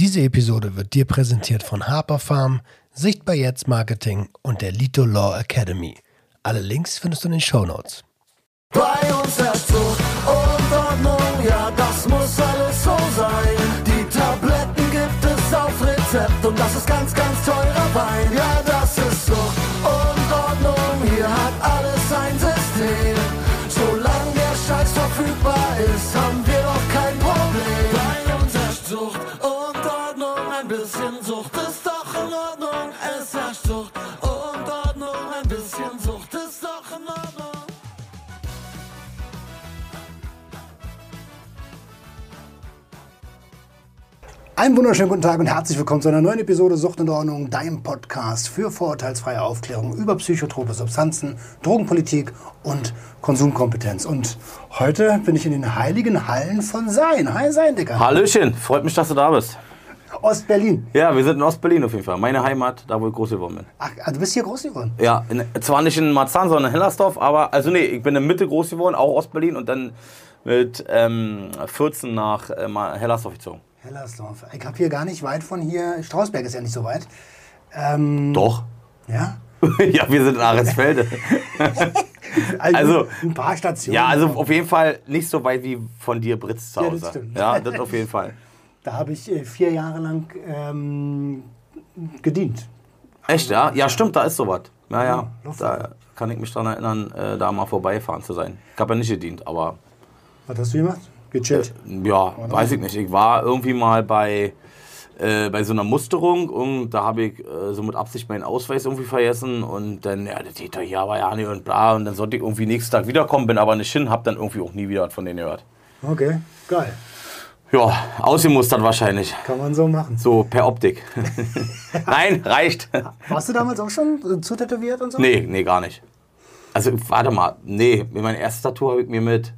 Diese Episode wird dir präsentiert von Harper Farm, Sichtbar Jetzt Marketing und der Lito Law Academy. Alle Links findest du in den Show Notes. Bei uns herrscht Zucht und Ordnung, ja, das muss alles so sein. Die Tabletten gibt es auf Rezept und das ist ganz, ganz teurer Wein. Ja, Einen wunderschönen guten Tag und herzlich willkommen zu einer neuen Episode Sucht und Ordnung, deinem Podcast für vorurteilsfreie Aufklärung über psychotrope Substanzen, Drogenpolitik und Konsumkompetenz. Und heute bin ich in den heiligen Hallen von Sein. Hi Sein, Dicker. Hallöchen, freut mich, dass du da bist. Ostberlin. Ja, wir sind in Ostberlin auf jeden Fall. Meine Heimat, da wo ich groß geworden bin. Ach, also du bist hier groß geworden. Ja, in, zwar nicht in Marzahn, sondern in Hellersdorf, aber, also nee, ich bin in der Mitte groß geworden, auch Ostberlin und dann mit ähm, 14 nach äh, Hellersdorf gezogen. Hellersdorf. Ich habe hier gar nicht weit von hier. Strausberg ist ja nicht so weit. Ähm, Doch. Ja. ja, wir sind in Ahrensfelde. Also- ein paar Stationen. ja, also auf jeden Fall nicht so weit wie von dir Britz zu Ja, Hause. das stimmt. Ja, das auf jeden Fall. Da habe ich äh, vier Jahre lang ähm, gedient. Echt, ja? Ja, stimmt, da ist sowas. Ja, ja. Da kann ich mich dran erinnern, äh, da mal vorbeifahren zu sein. Ich habe ja nicht gedient, aber Was hast du gemacht? Gechillt. Ja, weiß ich nicht. Ich war irgendwie mal bei, äh, bei so einer Musterung und da habe ich äh, so mit Absicht meinen Ausweis irgendwie vergessen und dann, ja, der Täter hier war ja nicht und bla und dann sollte ich irgendwie nächsten Tag wiederkommen, bin aber nicht hin, hab dann irgendwie auch nie wieder von denen gehört. Okay, geil. Ja, ausgemustert wahrscheinlich. Kann man so machen. So per Optik. Nein, reicht. Warst du damals auch schon äh, zutätowiert und so? Nee, nee, gar nicht. Also, warte mal. Nee, mein erstes Tattoo habe ich mir mit.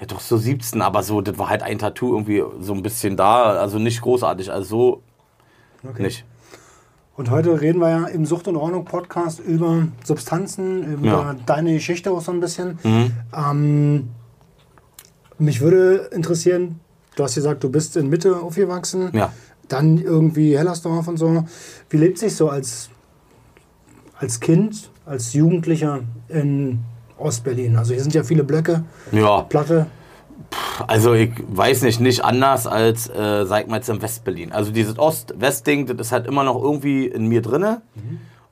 Ja, doch so 17, aber so, das war halt ein Tattoo irgendwie so ein bisschen da. Also nicht großartig. Also so Okay. nicht. Und heute reden wir ja im Sucht und Ordnung Podcast über Substanzen, über Ja. deine Geschichte auch so ein bisschen. Mhm. Ähm, mich würde interessieren, du hast gesagt, du bist in Mitte aufgewachsen. Ja. Dann irgendwie Hellersdorf und so. Wie lebt sich so als, als Kind, als Jugendlicher in Ostberlin? Also hier sind ja viele Blöcke, Ja, Platte. also ich weiß nicht, nicht anders als, äh, sag mal jetzt in Westberlin. Also dieses Ost-West-Ding, das ist halt immer noch irgendwie in mir drinne.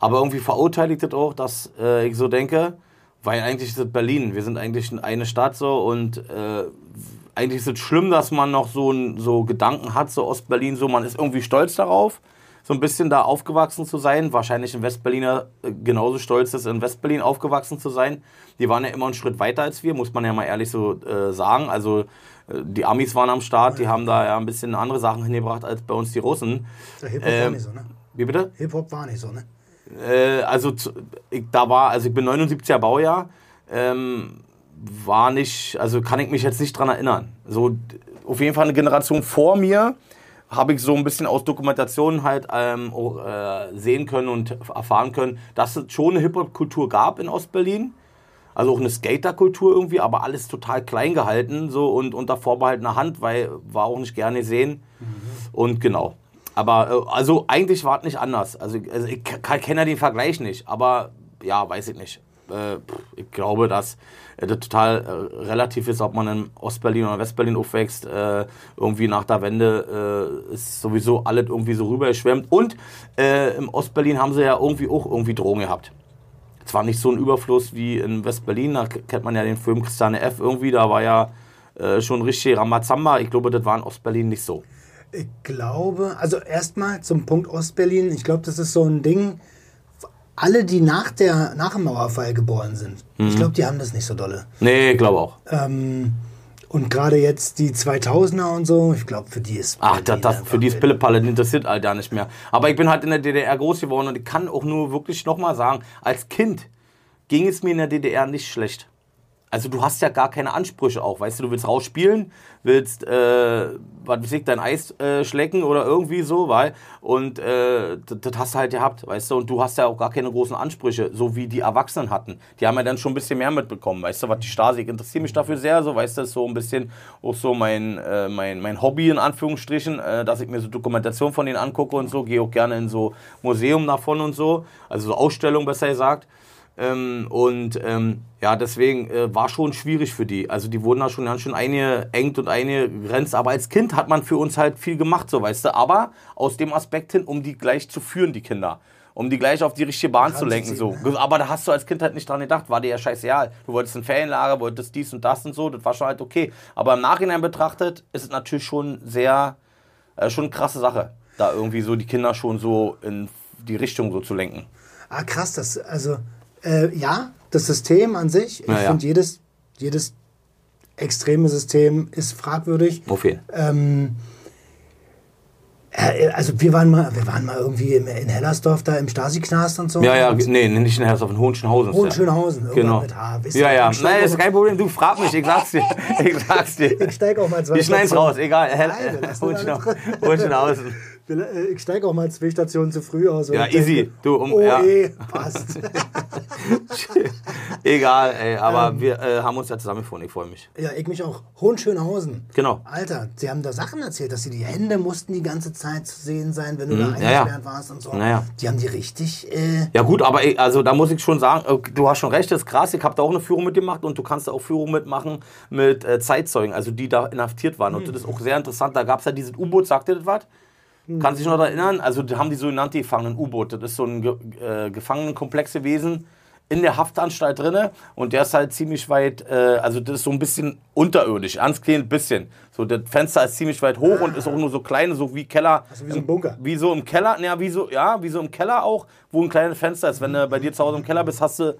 Aber irgendwie verurteile ich das auch, dass äh, ich so denke, weil eigentlich ist es Berlin. Wir sind eigentlich eine Stadt so und äh, eigentlich ist es schlimm, dass man noch so, ein- so Gedanken hat, so Ostberlin, so man ist irgendwie stolz darauf, so ein bisschen da aufgewachsen zu sein. Wahrscheinlich in Westberliner äh, genauso stolz ist, in Westberlin aufgewachsen zu sein. Die waren ja immer einen Schritt weiter als wir, muss man ja mal ehrlich so äh, sagen. Also äh, die Amis waren am Start, die haben da ja ein bisschen andere Sachen hingebracht als bei uns die Russen. Hip-Hop war Ähm, nicht so, ne? Wie bitte? Hip-Hop war nicht so, ne? Äh, also ich, da war, also ich bin 79er Baujahr, ähm, war nicht, also kann ich mich jetzt nicht dran erinnern. So auf jeden Fall eine Generation vor mir habe ich so ein bisschen aus Dokumentationen halt ähm, auch, äh, sehen können und erfahren können, dass es schon eine Hip-Hop-Kultur gab in Ostberlin. Also auch eine Skater-Kultur irgendwie, aber alles total klein gehalten so und unter vorbehaltener Hand, weil war auch nicht gerne gesehen. Und genau. Aber äh, also eigentlich war es nicht anders. Also, also ich kenne ja den Vergleich nicht, aber ja, weiß ich nicht. Äh, ich glaube, dass äh, total äh, relativ ist, ob man in Ostberlin oder Westberlin aufwächst. Äh, irgendwie nach der Wende äh, ist sowieso alles irgendwie so rübergeschwemmt. Und äh, im Ostberlin haben sie ja irgendwie auch irgendwie Drogen gehabt. Zwar nicht so ein Überfluss wie in Westberlin, da kennt man ja den Film Christiane F. irgendwie, da war ja äh, schon richtig Ramazamba. Ich glaube, das war in Ostberlin nicht so. Ich glaube, also erstmal zum Punkt Ostberlin, ich glaube, das ist so ein Ding, alle, die nach, der, nach dem Mauerfall geboren sind, Mhm. ich glaube, die haben das nicht so dolle. Nee, ich glaube auch. Ähm, und gerade jetzt die 2000er und so, ich glaube, für die ist. Ach, das, das, für die ist. Pillepalle, das interessiert all da nicht mehr. Aber ich bin halt in der DDR groß geworden und ich kann auch nur wirklich nochmal sagen, als Kind ging es mir in der DDR nicht schlecht. Also du hast ja gar keine Ansprüche auch, weißt du, du willst rausspielen, willst, äh, was weiß ich, dein Eis äh, schlecken oder irgendwie so, weil, und äh, das, hast du halt gehabt, weißt du, und du hast ja auch gar keine großen Ansprüche, so wie die Erwachsenen hatten. Die haben ja dann schon ein bisschen mehr mitbekommen, weißt du, was die Stasi, ich interessiere mich dafür sehr, so, weißt du, das ist so ein bisschen auch so mein, äh, mein, mein Hobby in Anführungsstrichen, äh, dass ich mir so Dokumentation von denen angucke und so, gehe auch gerne in so Museum davon und so, also so Ausstellungen besser gesagt. Ähm, und ähm, ja, deswegen äh, war schon schwierig für die. Also die wurden da schon ganz schön eingeengt und eingegrenzt. Aber als Kind hat man für uns halt viel gemacht, so weißt du. Aber aus dem Aspekt hin, um die gleich zu führen, die Kinder. Um die gleich auf die richtige Bahn zu lenken. So. Aber da hast du als Kind halt nicht dran gedacht, war dir ja scheißegal. Du wolltest ein Ferienlager, wolltest dies und das und so, das war schon halt okay. Aber im Nachhinein betrachtet ist es natürlich schon sehr, äh, schon eine krasse Sache, da irgendwie so die Kinder schon so in die Richtung so zu lenken. Ah, krass, das, also, äh, ja, das System an sich, ich Ja, ja. finde, jedes, jedes extreme System ist fragwürdig. Auf jeden Ähm, äh, also wir waren mal, wir waren mal irgendwie in Hellersdorf da im Stasi-Knast und so. Ja, ja, nee, nicht in Hersdorf, in Hohenschönhausen. Hohenschönhausen, Genau. mit H. Wisst Ja, ja. ich Nein, ist kein Problem. Du frag mich, ich sag's dir. Ich sag's dir. Ich steig auch mal zwei Wir schneiden's Stationen- raus, egal. Das Hohenschönhausen. Äh, Ich steige auch mal zwei Stationen zu früh aus. Ja, denke, easy. Du, um- oh, ja. eh, passt. Egal, ey, aber Ähm. wir äh, haben uns ja zusammengefunden, ich freue mich. ja, ich mich auch. Hohenschönhausen. Genau. Alter, sie haben da Sachen erzählt, dass sie die Hände mussten die ganze Zeit zu sehen sein, wenn du da Mhm, ja, ja. eingesperrt warst und so. Naja. Die haben die richtig. Äh, Ja gut, aber ey, also da muss ich schon sagen, äh, du hast schon recht, das ist krass. Ich habe da auch eine Führung mitgemacht und du kannst da auch Führung mitmachen mit äh, Zeitzeugen, also die da inhaftiert waren. Und das ist auch sehr interessant. Da gab es ja dieses U-Boot, sagt ihr das was? Kannst du dich noch erinnern? Also da haben die sogenannte gefangenen U-Boot. Das ist so ein Ge äh, Gefangenenkomplex gewesen in der Haftanstalt drinne und der ist halt ziemlich weit, äh, also das ist so ein bisschen unterirdisch, ganz klein bisschen. So das Fenster ist ziemlich weit hoch und ist auch nur so klein, so wie Keller. Also wie so ein Bunker. Wie so im Keller, ja, wie so, ja, wie so im Keller auch, wo ein kleines Fenster ist. Wenn du bei dir zu Hause im Keller bist, hast du,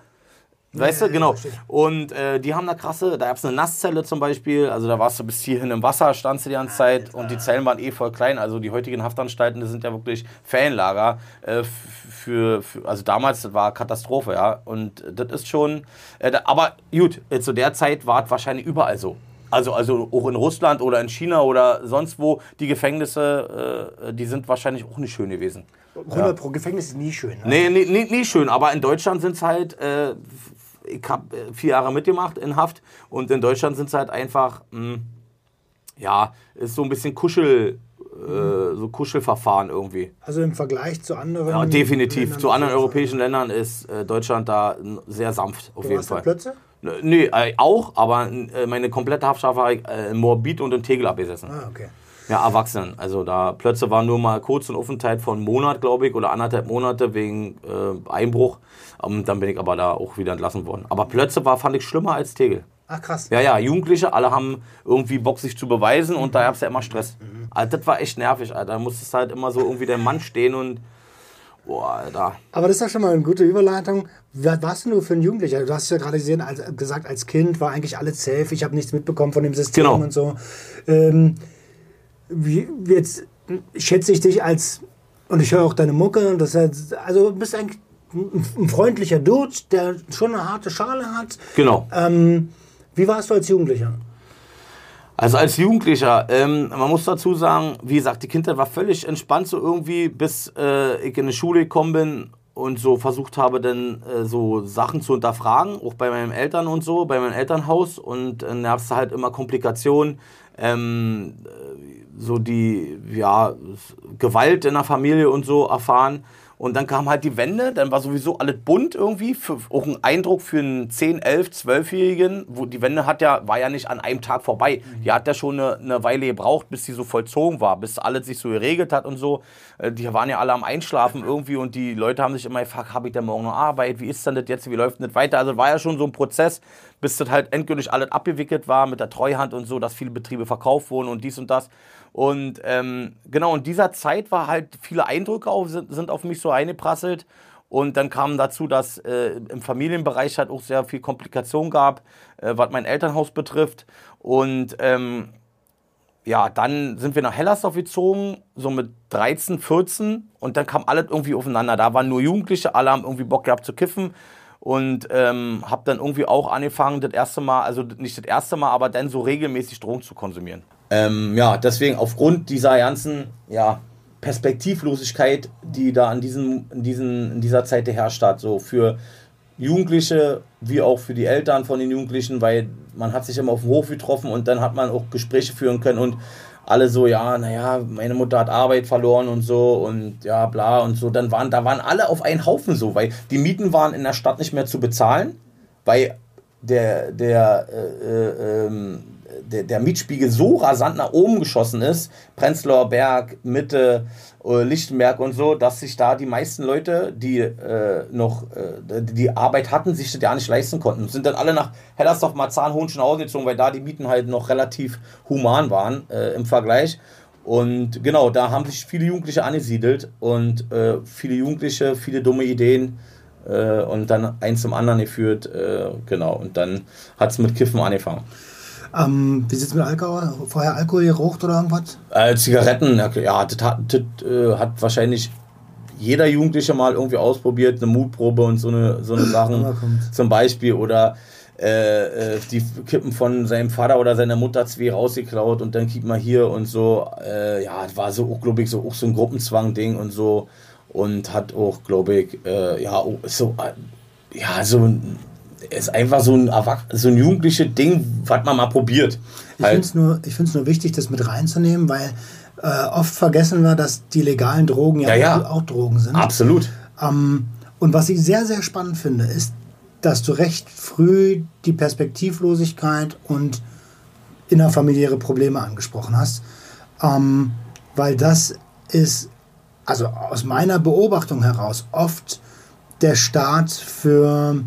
weißt ja, du, genau. Und äh, die haben da krasse, da gab es eine Nasszelle zum Beispiel, also da warst du bis hierhin im Wasser, standst du die ganze Zeit und die Zellen waren eh voll klein. Also die heutigen Haftanstalten, das sind ja wirklich Ferienlager äh, für, für, also damals das war Katastrophe, ja. Und das ist schon, äh, da, aber gut, zu der Zeit war es wahrscheinlich überall so. Also, also auch in Russland oder in China oder sonst wo, die Gefängnisse, äh, die sind wahrscheinlich auch nicht schön gewesen. 100 pro Gefängnis ist nie schön. Ne? Nee, nee, nee, nie schön, aber in Deutschland sind es halt, äh, ich habe vier Jahre mitgemacht in Haft und in Deutschland sind es halt einfach, mh, ja, ist so ein bisschen Kuschel, äh, so Kuschelverfahren irgendwie. Also im Vergleich zu anderen. Ja, definitiv. Ländern Zu anderen jeden europäischen Ländern ist äh, Deutschland da sehr sanft, auf. Du jeden Fall. Plötze? Nee, äh, auch, aber äh, meine komplette Haftstrafe habe ich äh, in Moabit und in Tegel abgesessen. Ah, okay. Ja, Erwachsenen. Also da Plötze war nur mal kurz ein Aufenthalt von einem Monat, glaube ich, oder anderthalb Monate wegen äh, Einbruch. Ähm, dann bin ich aber da auch wieder entlassen worden. Aber Plötze war, fand ich schlimmer als Tegel. Ach krass. Ja, ja, Jugendliche, alle haben irgendwie Bock, sich zu beweisen und da gab es ja immer Stress. Alter, das war echt nervig, Alter. Da musstest halt immer so irgendwie der Mann stehen und. Boah, Alter. Aber das ist ja schon mal eine gute Überleitung. Was warst du für ein Jugendlicher? Du hast ja gerade gesehen, als, gesagt, als Kind war eigentlich alles safe. Ich habe nichts mitbekommen von dem System Genau. und so. Ähm, wie, jetzt schätze ich dich als, und ich höre auch deine Mucke, und das heißt, also du bist eigentlich ein, freundlicher Dude, der schon eine harte Schale hat. Genau. Ähm, wie warst du als Jugendlicher? Also als Jugendlicher, ähm, man muss dazu sagen, wie gesagt, die Kindheit war völlig entspannt so irgendwie, bis äh, ich in die Schule gekommen bin und so versucht habe, dann äh, so Sachen zu hinterfragen, auch bei meinen Eltern und so, bei meinem Elternhaus. Und äh, dann gab es halt immer Komplikationen, ähm, äh, so die, ja, Gewalt in der Familie und so erfahren. Und dann kam halt die Wende, dann war sowieso alles bunt irgendwie, für, auch ein Eindruck für einen 10, 11, 12-Jährigen, wo die Wende hat ja, war ja nicht an einem Tag vorbei. Die hat ja schon eine, eine Weile gebraucht, bis sie so vollzogen war, bis alles sich so geregelt hat und so. Äh, Die waren ja alle am Einschlafen irgendwie und die Leute haben sich immer gefragt, habe ich denn morgen noch Arbeit, wie ist denn das jetzt, wie läuft denn das weiter? Also war ja schon so ein Prozess, bis das halt endgültig alles abgewickelt war mit der Treuhand und so, dass viele Betriebe verkauft wurden und dies und das. Und ähm, genau, in dieser Zeit war halt viele Eindrücke auf, sind, sind auf mich so eingeprasselt. Und dann kam dazu, dass äh, im Familienbereich halt auch sehr viel Komplikation gab, äh, was mein Elternhaus betrifft. Und ähm, ja, dann sind wir nach Hellersdorf gezogen, so mit 13, 14 und dann kam alles irgendwie aufeinander. Da waren nur Jugendliche, alle haben irgendwie Bock gehabt zu kiffen und ähm, habe dann irgendwie auch angefangen, das erste Mal, also nicht das erste Mal, aber dann so regelmäßig Drogen zu konsumieren. Ähm, ja, deswegen aufgrund dieser ganzen ja, Perspektivlosigkeit, die da an diesem, in, diesen, in dieser Zeit herrscht hat, so für Jugendliche wie auch für die Eltern von den Jugendlichen, weil man hat sich immer auf dem Hof getroffen und dann hat man auch Gespräche führen können und alle so, ja, naja, meine Mutter hat Arbeit verloren und so und ja, bla und so. Dann waren, da waren alle auf einen Haufen so, weil die Mieten waren in der Stadt nicht mehr zu bezahlen, weil der, der, äh, äh, ähm, der, der Mietspiegel so rasant nach oben geschossen ist, Prenzlauer Berg, Mitte, äh, Lichtenberg und so, dass sich da die meisten Leute, die äh, noch äh, die Arbeit hatten, sich das ja nicht leisten konnten. Sind dann alle nach Hellersdorf, Marzahn, Hohenschönhausen gezogen, weil da die Mieten halt noch relativ human waren äh, im Vergleich. Und genau, da haben sich viele Jugendliche angesiedelt und äh, viele Jugendliche, viele dumme Ideen äh, und dann eins zum anderen geführt. genau, und dann hat es mit Kiffen angefangen. Ähm, wie sieht es mit Alkohol? Vorher Alkohol geraucht oder irgendwas? Äh, Zigaretten, ja, das hat, das, äh, hat wahrscheinlich jeder Jugendliche mal irgendwie ausprobiert, eine Mutprobe und so eine, so eine Sachen zum Beispiel. Oder äh, äh, die Kippen von seinem Vater oder seiner Mutter zwei rausgeklaut und dann kippt man hier und so. Äh, ja, war so, glaube ich, so, auch so ein Gruppenzwang-Ding und so. Und hat auch, glaube ich, äh, ja, so, äh, ja, so ein ist einfach so ein, so ein jugendliches Ding, was man mal probiert. Ich halt. finde es nur, nur wichtig, das mit reinzunehmen, weil äh, oft vergessen wir, dass die legalen Drogen ja, ja, ja. Auch, Drogen sind. Absolut. Ähm, und was ich sehr, sehr spannend finde, ist, dass du recht früh die Perspektivlosigkeit und innerfamiliäre Probleme angesprochen hast. Ähm, weil das ist, also aus meiner Beobachtung heraus, oft der Start für,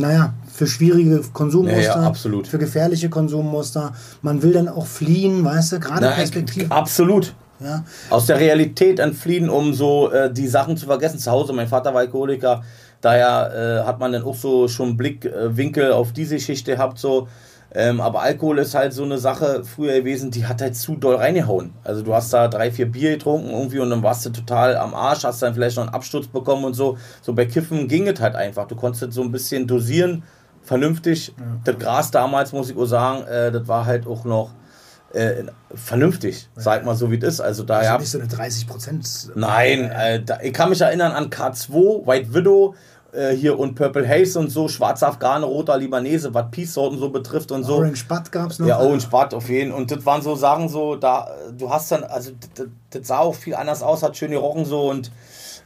naja, für schwierige Konsummuster, ja, ja, absolut. für gefährliche Konsummuster. Man will dann auch fliehen, weißt du, gerade perspektiv. Absolut. Ja. Aus der Realität entfliehen, um so äh, die Sachen zu vergessen. Zu Hause, mein Vater war Alkoholiker, daher äh, hat man dann auch so schon Blickwinkel äh, auf diese Geschichte gehabt, so ähm, aber Alkohol ist halt so eine Sache früher gewesen, die hat halt zu doll reingehauen. Also du hast da drei, vier Bier getrunken irgendwie und dann warst du total am Arsch, hast dann vielleicht noch einen Absturz bekommen und so. So bei Kiffen ging es halt einfach. Du konntest so ein bisschen dosieren, vernünftig. Ja. Das Gras damals, muss ich auch sagen, äh, das war halt auch noch äh, vernünftig, ja. sag mal so wie es ist. Also da also nicht so eine 30 Prozent. Nein, äh, da, ich kann mich erinnern an K2, White Widow, äh, hier und Purple Haze und so, schwarzer Afghane, roter Libanese, was Peace-Sorten so betrifft und so. Orange Bud gab es noch. Ja, Orange Bud auf jeden Und das waren so Sachen so, da, du hast dann, also das, das sah auch viel anders aus, hat schön gerochen so und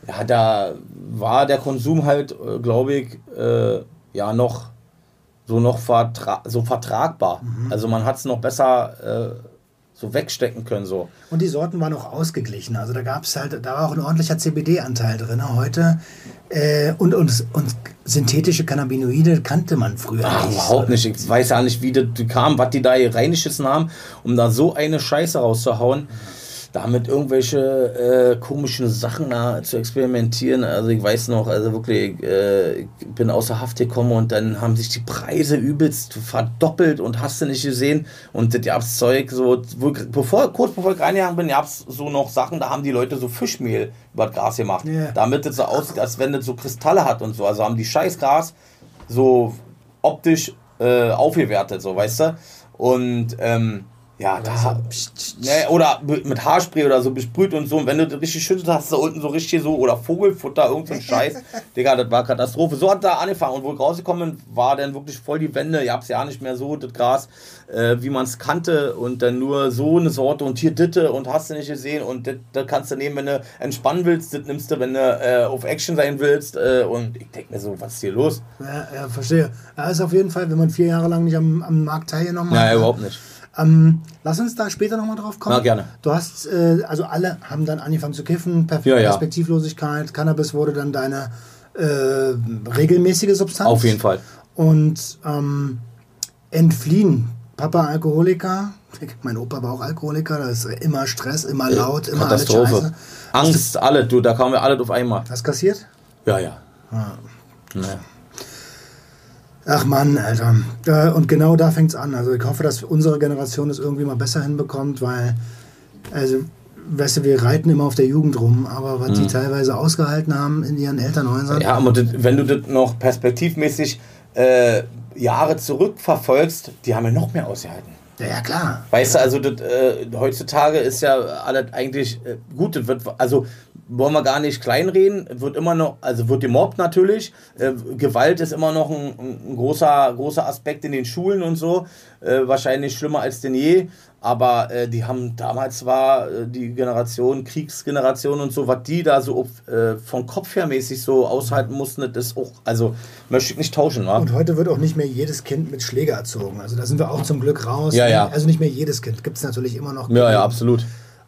ja, da war der Konsum halt, äh, glaube ich, äh, ja noch so noch vertra so vertragbar. Mhm. Also man hat es noch besser äh, so wegstecken können. So. Und die Sorten waren auch ausgeglichen. Also da gab es halt, da war auch ein ordentlicher CBD-Anteil drin. Heute äh, und, und, und synthetische Cannabinoide kannte man früher Ach, nicht. Überhaupt nicht. Ich weiß ja nicht, wie das kam, was die da hier reingeschissen haben, um da so eine Scheiße rauszuhauen. Mhm damit irgendwelche äh, komischen Sachen da zu experimentieren. Also ich weiß noch, also wirklich, äh, ich bin außer Haft gekommen und dann haben sich die Preise übelst verdoppelt und hast du nicht gesehen. Und das gab's Zeug, so, bevor, kurz bevor ich reingegangen bin, gab's so noch Sachen, da haben die Leute so Fischmehl über das Gras gemacht. Yeah. Damit es so aussieht, als wenn das so Kristalle hat und so. Also haben die scheiß Gras so optisch äh, aufgewertet, so, weißt du? Und ähm, ja, da, so, ne, oder mit Haarspray oder so besprüht und so. Und wenn du das richtig schüttet hast, da unten so richtig so, oder Vogelfutter, irgendein so Scheiß. Digga, das war Katastrophe. So hat da angefangen. Und wo ich rausgekommen war dann wirklich voll die Wände. Ihr habt es ja nicht mehr so, das Gras, äh, wie man es kannte. Und dann nur so eine Sorte und hier Ditte und hast du nicht gesehen. Und das kannst du nehmen, wenn du entspannen willst. Das nimmst du, wenn du äh, auf Action sein willst. Äh, und ich denke mir so, was ist hier los? Ja, ja verstehe. Ja, ist auf jeden Fall, wenn man vier Jahre lang nicht am, am Markt teilgenommen hat. Ja, ne? überhaupt nicht. Ähm, lass uns da später nochmal drauf kommen. Na, gerne. Du hast, äh, also alle haben dann angefangen zu kiffen, Perf ja, ja. Perspektivlosigkeit, Cannabis wurde dann deine äh, regelmäßige Substanz. Auf jeden Fall. Und ähm, entfliehen. Papa Alkoholiker, mein Opa war auch Alkoholiker, da ist immer Stress, immer laut, immer Katastrophe. Alles Angst, alle, du, da kamen wir alle auf einmal. Was kassiert? Ja, ja. Ah. ja. Ach Mann, Alter. Und genau da fängt es an. Also ich hoffe, dass unsere Generation es irgendwie mal besser hinbekommt, weil, also weißt du, wir reiten immer auf der Jugend rum, aber was die teilweise ausgehalten haben in ihren Elternhäusern. Mhm. Ja, aber das, wenn du das noch perspektivmäßig äh, Jahre zurückverfolgst, die haben ja noch mehr ausgehalten. Ja, klar. Weißt du, also das, äh, heutzutage ist ja alles eigentlich äh, gut. Das wird, also wollen wir gar nicht kleinreden. Wird immer noch, also wird gemobbt natürlich. Äh, Gewalt ist immer noch ein, ein großer, großer Aspekt in den Schulen und so. Äh, wahrscheinlich schlimmer als denn je. Aber äh, die haben damals war äh, die Generation, Kriegsgeneration und so, was die da so äh, von Kopf her mäßig so aushalten mussten, das ist auch, also möchte ich nicht tauschen, wa? Und heute wird auch nicht mehr jedes Kind mit Schläger erzogen. Also da sind wir auch zum Glück raus. Ja, ja. Also nicht mehr jedes Kind. Gibt es natürlich immer noch. Ja, ja, absolut.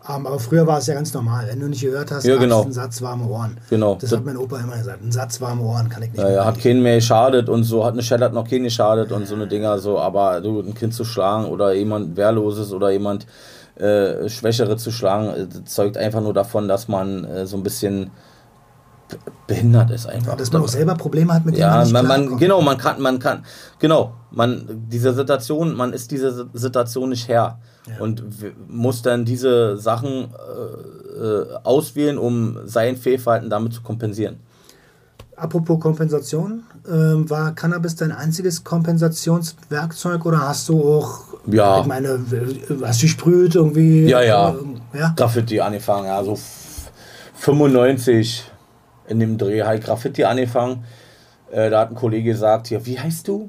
Ähm, aber früher war es ja ganz normal. Wenn du nicht gehört hast, Ja, genau. einen Satz warme Ohren. Genau. Das hat mein Opa immer gesagt. Ein Satz warme Ohren kann ich nicht Ja, mehr. ja, hat keinen mehr geschadet und so, hat eine Schelle hat noch keinen geschadet und so eine Dinger so, aber du, ein Kind zu schlagen oder jemand Wehrloses oder jemand äh, Schwächere zu schlagen, äh, zeugt einfach nur davon, dass man äh, so ein bisschen behindert ist einfach. Dass man auch selber Probleme hat, mit denen ja, man man, genau, man kann, man kann, genau, man, diese Situation, man ist diese Situation nicht Herr und w- muss dann diese Sachen äh, äh, auswählen, um sein Fehlverhalten damit zu kompensieren. Apropos Kompensation, ähm, war Cannabis dein einziges Kompensationswerkzeug oder hast du auch, Ja. ich meine, hast du gesprüht irgendwie? Ja, ja. Ähm, ja? Graffiti angefangen, ja, so f- 95 in dem Dreh halt Graffiti angefangen. Äh, da hat ein Kollege gesagt, ja, wie heißt du?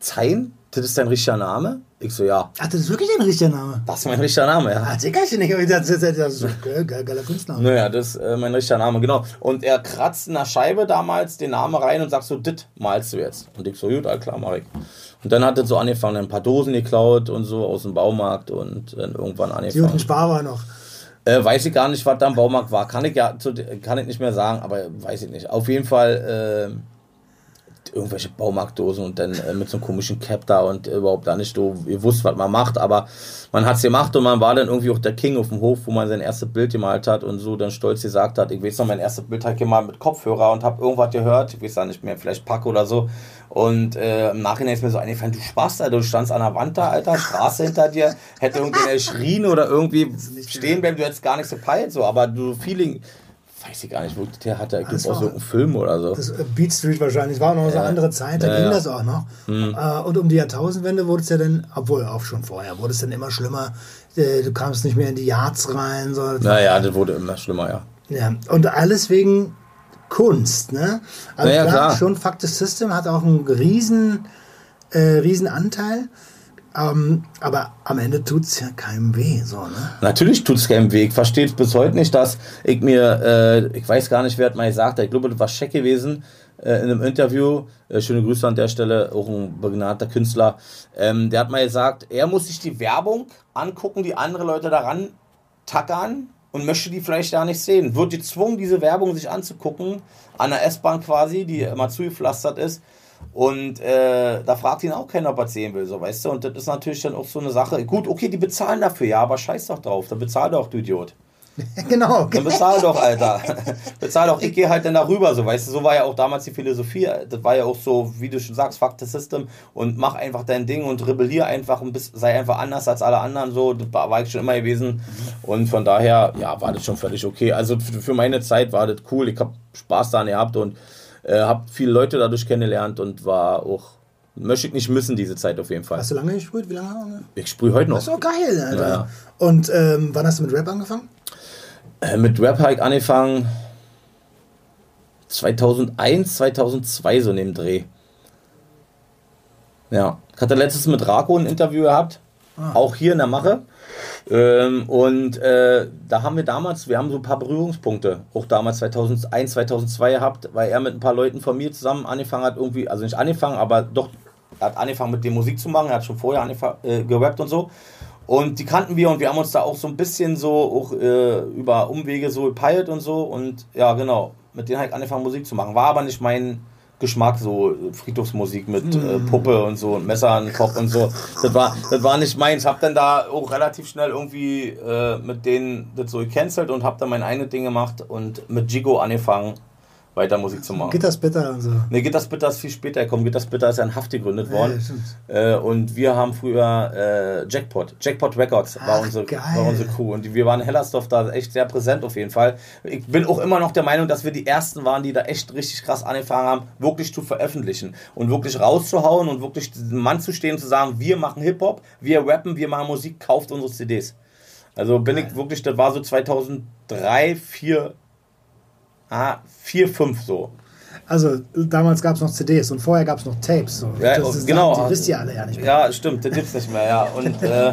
Zein? Das ist dein richtiger Name? Ich so, ja, Ach, das ist wirklich ein richtiger Name. das ist mein richtiger Name, ja. Das kann ich nicht, das ist, geil, geiler Künstlername. Naja, das ist äh, mein richtiger Name, genau. Und er kratzt in der Scheibe damals den Namen rein und sagt so, dit malst du jetzt. Und ich so, gut, all klar, mach ich. Und dann hat er so angefangen, ein paar Dosen geklaut und so aus dem Baumarkt und dann irgendwann Die angefangen. guten Spar war noch. Äh, weiß ich gar nicht, was da im Baumarkt war. Kann ich ja kann ich nicht mehr sagen, aber weiß ich nicht. Auf jeden Fall äh, irgendwelche Baumarktdosen und dann äh, mit so einem komischen Cap da und überhaupt da nicht so, ihr wusst, was man macht, aber man hat es gemacht und man war dann irgendwie auch der King auf dem Hof, wo man sein erstes Bild gemalt hat und so dann stolz gesagt hat, ich weiß noch, mein erstes Bild hat gemalt mit Kopfhörer und habe irgendwas gehört, ich weiß da nicht mehr, vielleicht Pack oder so. Und äh, im Nachhinein ist mir so eingefallen, du Spaß, Alter, du standst an der Wand da, Alter, Straße hinter dir, hätte irgendwer geschrien oder irgendwie stehen bleiben, du hättest gar nichts gepeilt, so, aber du Feeling, weiß ich gar nicht, wo der hatte, glaube aus war- irgendeinem Film oder so. Das äh, Beat Street wahrscheinlich. war auch noch so eine andere Zeit, da Ja, ging ja. Mhm. das auch noch. Äh, und um die Jahrtausendwende wurde es ja dann, obwohl auch schon vorher, wurde es dann immer schlimmer. Äh, Du kamst nicht mehr in die Yards rein. So. Naja, das wurde immer schlimmer, ja. Ja. Und alles wegen Kunst. Ne? Also Ja, ja, klar, klar. schon Fact the System hat auch einen riesen, äh, riesen Anteil. Ähm, aber am Ende tut es ja keinem weh. So, ne? Natürlich tut es keinen Weg. Verstehe es bis heute nicht, dass ich mir, äh, ich weiß gar nicht, wer hat mal gesagt, ich glaube, das war Scheck gewesen äh, in einem Interview. Äh, schöne Grüße an der Stelle, auch ein begnadeter Künstler. Ähm, der hat mal gesagt, er muss sich die Werbung angucken, die andere Leute daran tackern und möchte die vielleicht gar nicht sehen. Wird gezwungen, diese Werbung sich anzugucken, an der S-Bahn quasi, die immer zugepflastert ist. Und äh, da fragt ihn auch keiner, ob er sehen will, so weißt du. Und das ist natürlich dann auch so eine Sache. Gut, okay, die bezahlen dafür, ja, aber scheiß doch drauf. Dann bezahl doch, du Idiot. genau. Dann bezahl doch, Alter. bezahl doch, ich gehe halt dann darüber, so weißt du. So war ja auch damals die Philosophie. Das war ja auch so, wie du schon sagst, fuck the system und mach einfach dein Ding und rebellier einfach und bist, sei einfach anders als alle anderen. So, das war ich schon immer gewesen. Und von daher, ja, war das schon völlig okay. Also für für meine Zeit war das cool. Ich habe Spaß daran gehabt und äh, habe viele Leute dadurch kennengelernt und war auch, möchte ich nicht missen, diese Zeit auf jeden Fall. Hast du lange gesprüht? Wie lange? Ich sprühe heute noch. Das ist doch geil, Alter. Ja. Und ähm, wann hast du mit Rap angefangen? Äh, mit Rap Hike angefangen 2001, 2002 so dem Dreh. Ja, ich hatte letztes mit Rako ein Interview gehabt, auch hier in der Mache. Ähm, und äh, da haben wir damals, wir haben so ein paar Berührungspunkte, auch damals 2001, 2002 gehabt, weil er mit ein paar Leuten von mir zusammen angefangen hat, irgendwie, also nicht angefangen, aber doch, er hat angefangen mit dem Musik zu machen, er hat schon vorher äh, gerappt und so. Und die kannten wir und wir haben uns da auch so ein bisschen so auch äh, über Umwege so gepeilt und so. Und ja, genau, mit denen habe ich angefangen Musik zu machen. War aber nicht mein Geschmack, so Friedhofsmusik mit äh, Puppe und so und Messer an den Kopf und so. Das war, das war nicht meins. Hab dann da auch relativ schnell irgendwie äh, mit denen das so gecancelt und hab dann mein eigenes Ding gemacht und mit Jigo angefangen. Weiter Musik zu machen. Gitters Bitter und so. Ne, Gitters Bitter ist viel später gekommen. Gitters Bitter ist ja in Haft gegründet worden. Äh, und wir haben früher äh, Jackpot, Jackpot Records war, Ach, unsere, geil. war unsere Crew. Und wir waren in Hellersdorf da echt sehr präsent auf jeden Fall. Ich bin auch immer noch der Meinung, dass wir die Ersten waren, die da echt richtig krass angefangen haben, wirklich zu veröffentlichen. Und wirklich rauszuhauen und wirklich Mann zu stehen und zu sagen, wir machen Hip-Hop, wir rappen, wir machen Musik, kauft unsere CDs. Also bin ich wirklich, das war so 2003, 4, ah, 4, 5 so. Also damals gab es noch CDs und vorher gab es noch Tapes. So. Ja, das ist, genau. Die wisst ihr alle ja nicht mehr. Ja, stimmt, das gibt's nicht mehr, ja. Und äh,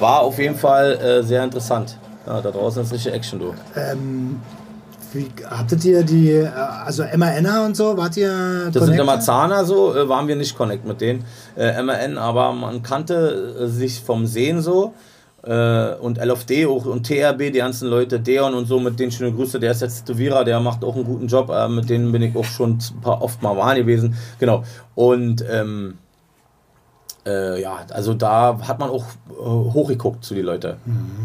war auf jeden Fall äh, sehr interessant. Ja, da draußen ist richtig Action, du. Ähm, wie, habtet ihr die, äh, also MANer und so, wart ihr Das sind immer Zahner so, äh, waren wir nicht connect mit denen. Äh, MAN, aber man kannte äh, sich vom Sehen so. Äh, und LFD auch und TRB, die ganzen Leute, Deon und so, mit denen schöne Grüße, der ist jetzt Tätowierer, der macht auch einen guten Job, äh, mit denen bin ich auch schon ein paar, oft mal waren gewesen. Genau. Und ähm, äh, ja, also da hat man auch äh, hochgeguckt zu die Leute.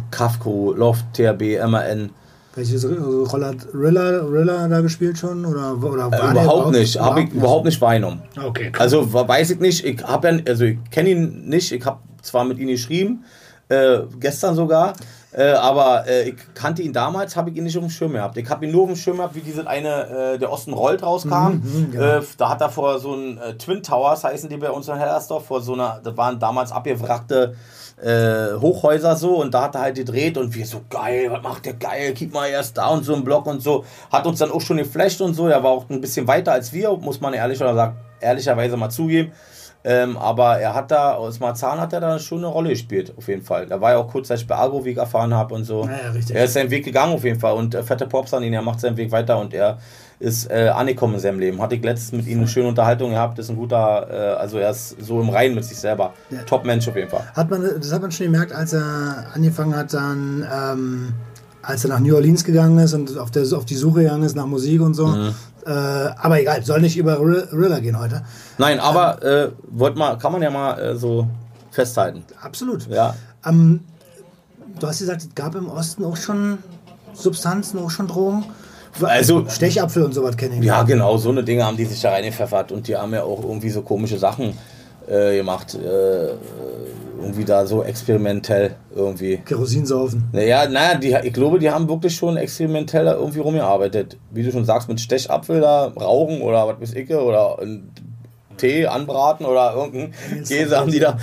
Kafko, Loft, TRB, MAN. Welches also Roller, Rilla, Rilla da gespielt schon? Oder, oder war Äh, überhaupt nicht, habe ich überhaupt nicht wahrgenommen. Okay, krass. Also weiß ich nicht, ich habe ja, also ich kenne ihn nicht, ich habe zwar mit ihm geschrieben, äh, gestern sogar, äh, aber äh, ich kannte ihn damals, habe ich ihn nicht auf dem Schirm gehabt. Ich habe ihn nur auf dem Schirm gehabt, wie diese eine, äh, der Osten rollt rauskam. genau. äh, da hat er vor so ein äh, Twin Towers, heißen die bei uns in Hellersdorf, vor so einer, das waren damals abgewrackte äh, Hochhäuser so und da hat er halt gedreht und wir so geil, was macht der geil, keep mal erst da und so im Block und so. Hat uns dann auch schon geflasht und so, er war auch ein bisschen weiter als wir, muss man ehrlich oder sagt, ehrlicherweise mal zugeben. Ähm, aber er hat da, aus Marzahn hat er da schon eine Rolle gespielt, auf jeden Fall. Da war ja auch kurzzeitig bei Agro, wie ich erfahren habe und so. Ja, ja, richtig. Er ist seinen Weg gegangen auf jeden Fall und äh, fette Props an ihn, er macht seinen Weg weiter und er ist äh, angekommen in seinem Leben. Hatte ich letztens mit ihm eine schöne Unterhaltung gehabt, ist ein guter, äh, also er ist so im Reinen mit sich selber. Ja. Top-Mensch auf jeden Fall. Hat man, das hat man schon gemerkt, als er angefangen hat, dann, ähm, als er nach New Orleans gegangen ist und auf, der, auf die Suche gegangen ist nach Musik und so. Mhm. Äh, aber egal, soll nicht über Ri- Rilla gehen heute. Nein, aber äh, wollt mal, kann man ja mal äh, so festhalten. Absolut. Ja. Ähm, du hast gesagt, es gab im Osten auch schon Substanzen, auch schon Drogen. Also- Stechapfel und sowas kenne ich. Ja, genau, so eine Dinge haben die sich da reingepfeffert und die haben ja auch irgendwie so komische Sachen äh, gemacht. Äh, irgendwie da so experimentell irgendwie. Kerosin saufen. Naja, naja, die, ich glaube, die haben wirklich schon experimentell irgendwie rumgearbeitet. Wie du schon sagst, mit Stechapfel da rauchen oder was weiß ich, oder Tee anbraten oder irgendein Käse haben die da.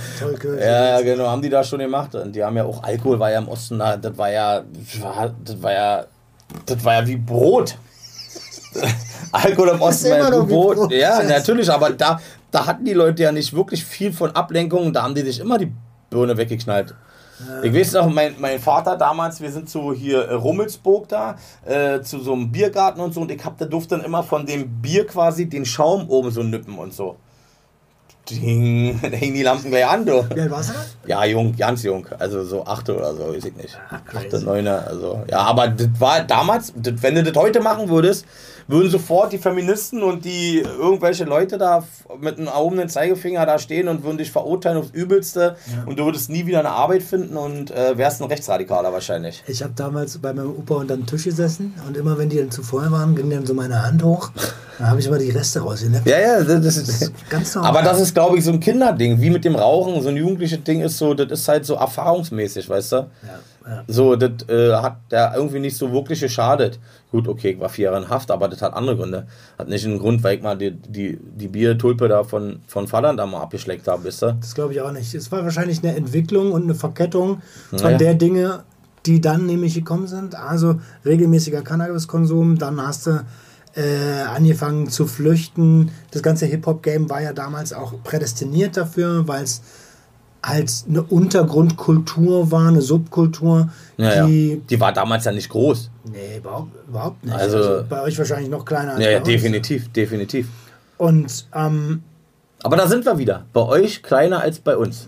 Ja, ja, genau, haben die da schon gemacht. Und die haben ja auch Alkohol, war ja im Osten, da, das war ja, das war, ja, das war ja wie Brot. Alkohol im Osten war ja wie Brot. Ja, natürlich, aber da, da hatten die Leute ja nicht wirklich viel von Ablenkung, da haben die sich immer die Birne weggeknallt. Ich weiß noch, mein, mein Vater damals, wir sind zu hier äh, Rummelsburg da, äh, zu so einem Biergarten und so, und ich hab, da durfte dann immer von dem Bier quasi den Schaum oben so nippen und so. Ding, da hingen die Lampen gleich an, du. Wie alt warst du? Ja, jung, ganz jung. Also so achte oder so, weiß ich nicht. crazy. Achte, neune, also. Ja, aber das war damals, das, wenn du das heute machen würdest, würden sofort die Feministen und die irgendwelche Leute da mit einem erhobenen Zeigefinger da stehen und würden dich verurteilen aufs Übelste und du würdest nie wieder eine Arbeit finden und äh, wärst ein Rechtsradikaler wahrscheinlich. Ich habe damals bei meinem Opa unter dem Tisch gesessen und immer wenn die dann zu voll waren, ging dann so meine Hand hoch. Dann habe ich immer die Reste rausgenippt. Ja, ja, das, das ist. Ganz normal. Aber das ist, glaube ich, so ein Kinderding, wie mit dem Rauchen. So ein jugendliches Ding ist so, das ist halt so erfahrungsmäßig, weißt du? Ja, ja. So, das äh, hat der irgendwie nicht so wirklich geschadet. Gut, okay, ich war vier Jahre in Haft, aber das hat andere Gründe. Hat nicht einen Grund, weil ich mal die, die, die Biertulpe da von, von Vater da mal abgeschleckt habe, wisst ihr? Das glaube ich auch nicht. Es war wahrscheinlich eine Entwicklung und eine Verkettung von Naja. der Dinge, die dann nämlich gekommen sind. Also regelmäßiger Cannabiskonsum, dann hast du äh, angefangen zu flüchten. Das ganze Hip-Hop-Game war ja damals auch prädestiniert dafür, weil es halt eine Untergrundkultur war, eine Subkultur, Ja, die. ja. Die war damals ja nicht groß. Nee, überhaupt, überhaupt nicht. Also- bei euch wahrscheinlich noch kleiner als Ja, ja, bei uns. definitiv, definitiv. Und ähm, Aber da sind wir wieder. Bei euch kleiner als bei uns.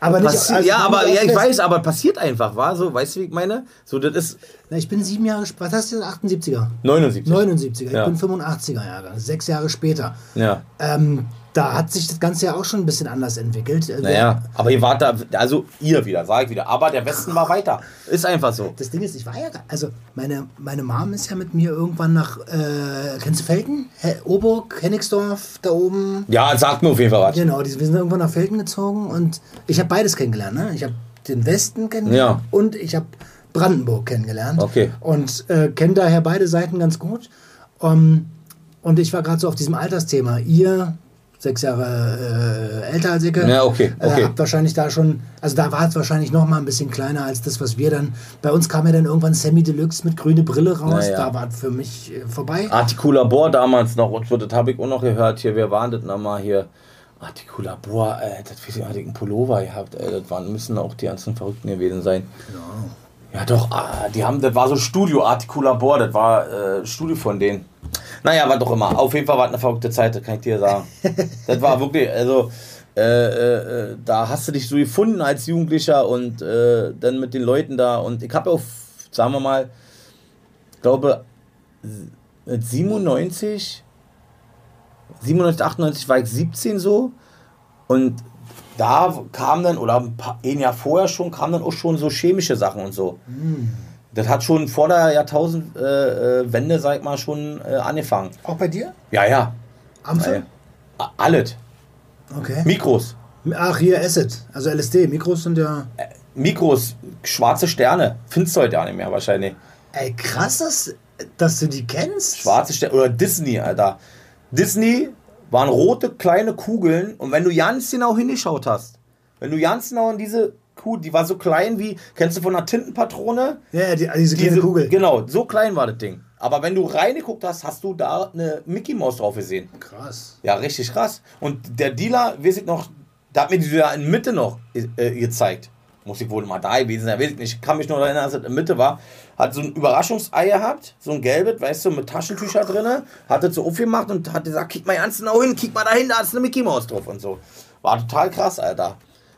aber nicht. Passi also ja, aber ja, ich weiß, aber passiert einfach, war so, weißt du, wie ich meine? So, das ist Na, ich bin sieben Jahre später. Was hast du denn? 78er? 79. 79er. Ja. Ich bin 85er Jahre. Sechs Jahre später. Ja. Ähm, da hat sich das Ganze ja auch schon ein bisschen anders entwickelt. Äh, Naja, aber ihr wart da, also ihr wieder, sag ich wieder. Aber der Westen war weiter. Ist einfach so. Das Ding ist, ich war ja, also meine, meine Mom ist ja mit mir irgendwann nach, äh, kennst du Felden? He Oburg, Hennigsdorf, da oben. Ja, sagt mir auf jeden Fall was. Genau, die, wir sind irgendwann nach Felden gezogen und ich habe beides kennengelernt. Ne? Ich habe den Westen kennengelernt Ja. und ich habe Brandenburg kennengelernt. Okay. Und äh, kenne daher beide Seiten ganz gut. Um, und ich war gerade so auf diesem Altersthema. Ihr, sechs Jahre äh, älter als ich, Ja, okay, okay. Äh, wahrscheinlich da schon, also da war es wahrscheinlich noch mal ein bisschen kleiner als das, was wir dann, bei uns kam ja dann irgendwann Semi Deluxe mit grüne Brille raus. Ja, ja. Da war es für mich äh, vorbei. Articulabor damals noch, und das habe ich auch noch gehört. Hier, wer war das nochmal hier? Articulabor, ey, das weiß ich, hatte ich einen Pullover gehabt, ey, das waren, müssen auch die ganzen Verrückten gewesen sein. Ja, doch, ah, die haben, das war so Studio, Articulabor, das war äh, Studio von denen. Naja, war doch immer. Auf jeden Fall war es eine verrückte Zeit, das kann ich dir sagen. das war wirklich, also, äh, äh, äh, da hast du dich so gefunden als Jugendlicher und äh, dann mit den Leuten da. Und ich habe auf, sagen wir mal, ich glaube, mit 97, 97, 98 war ich 17 so. Und da kam dann, oder ein, paar, ein Jahr vorher schon, kamen dann auch schon so chemische Sachen und so. Das hat schon vor der Jahrtausendwende, äh, Wende, sag ich mal, schon äh, angefangen. Auch bei dir? Ja, ja. Ampel? Äh, alles. Okay. Mikros. Ach, hier Acid. Also LSD. Mikros sind ja. Mikros, schwarze Sterne. Findest du heute ja nicht mehr wahrscheinlich. Ey, krass, dass, dass du die kennst. Schwarze Sterne. Oder Disney, Alter. Disney waren rote kleine Kugeln und wenn du ganz genau hingeschaut hast, wenn du ganz genau in diese Kugel, die war so klein wie, kennst du von einer Tintenpatrone? Ja, die, diese kleine Diese Kugel. Genau, so klein war das Ding. Aber wenn du reingeguckt hast, hast du da eine Mickey Maus drauf gesehen. Krass. Ja, richtig krass. Und der Dealer, weiß ich noch, da hat mir die da in Mitte noch äh, gezeigt. Muss ich wohl mal da gewesen sein, weiß ich nicht. Ich kann mich nur erinnern, dass es in Mitte war. Hat so ein Überraschungsei gehabt, so ein gelbes, weißt du, mit Taschentücher drin. Hat das so aufgemacht und hat gesagt, kick mal ganz genau hin, kick mal dahin, da ist eine Mickey Maus drauf und so. War total krass, Alter.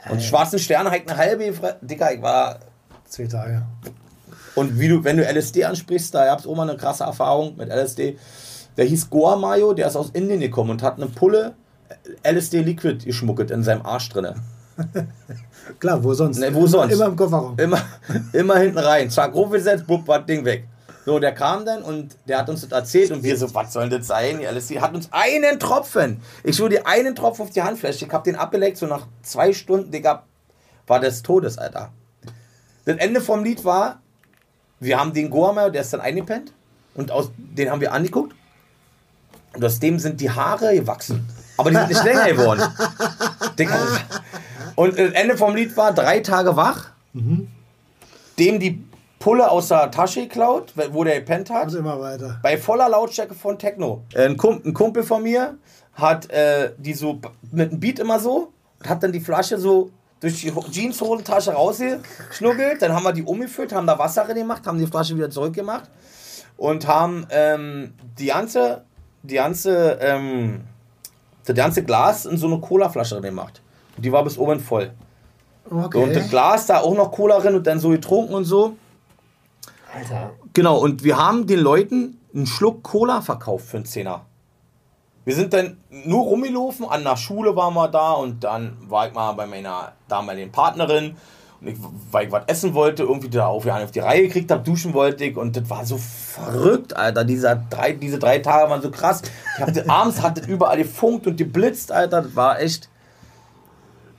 Und schwarzen Sterne halt eine halbe, Dicker, ich war Zwei Tage. und wie du, wenn du LSD ansprichst, da gab es auch mal eine krasse Erfahrung mit LSD. Der hieß Goa Mayo, der ist aus Indien gekommen und hat eine Pulle LSD Liquid geschmuggelt in seinem Arsch drinne. Klar, wo sonst? Ne, wo sonst? Immer im Kofferraum. Immer, immer hinten rein. Zack, hochgesetzt, bupp, war das Ding weg. So, der kam dann und der hat uns das erzählt und wir so, was soll das sein? Die hat uns einen Tropfen. Ich schwöre dir einen Tropfen auf die Handfläche. Ich hab den abgeleckt, so nach zwei Stunden, Digga, war des Todes, Alter. Das Ende vom Lied war, wir haben den Gourmet, der ist dann eingepennt und aus, den haben wir angeguckt und aus dem sind die Haare gewachsen. Aber die sind nicht länger geworden. Digga. Und das Ende vom Lied war drei Tage wach, dem die Pulle aus der Tasche geklaut, wo der gepennt hat Und immer weiter. bei voller Lautstärke von Techno. Äh, Ein, Kump ein Kumpel von mir hat äh, die so mit einem Beat immer so, hat dann die Flasche so durch die Ho- Jeanshosentasche rausgeschnuggelt, dann haben wir die umgefüllt, haben da Wasser rein gemacht, haben die Flasche wieder zurückgemacht und haben ähm, die ganze, die ganze, ähm, das ganze Glas in so eine Colaflasche rein gemacht. Die war bis oben voll. So, und Okay. das Glas da auch noch Cola drin und dann so getrunken und so. Alter. Genau, und wir haben den Leuten einen Schluck Cola verkauft für einen Zehner. Wir sind dann nur rumgelaufen, an der Schule waren wir da und dann war ich mal bei meiner damaligen Partnerin und ich, weil ich was essen wollte, irgendwie da auf, auf die Reihe gekriegt habe, duschen wollte ich und das war so verrückt, Alter. Dieser drei, diese drei Tage waren so krass. Ich hab, abends hat das überall gefunkt und geblitzt, Alter. Das war echt.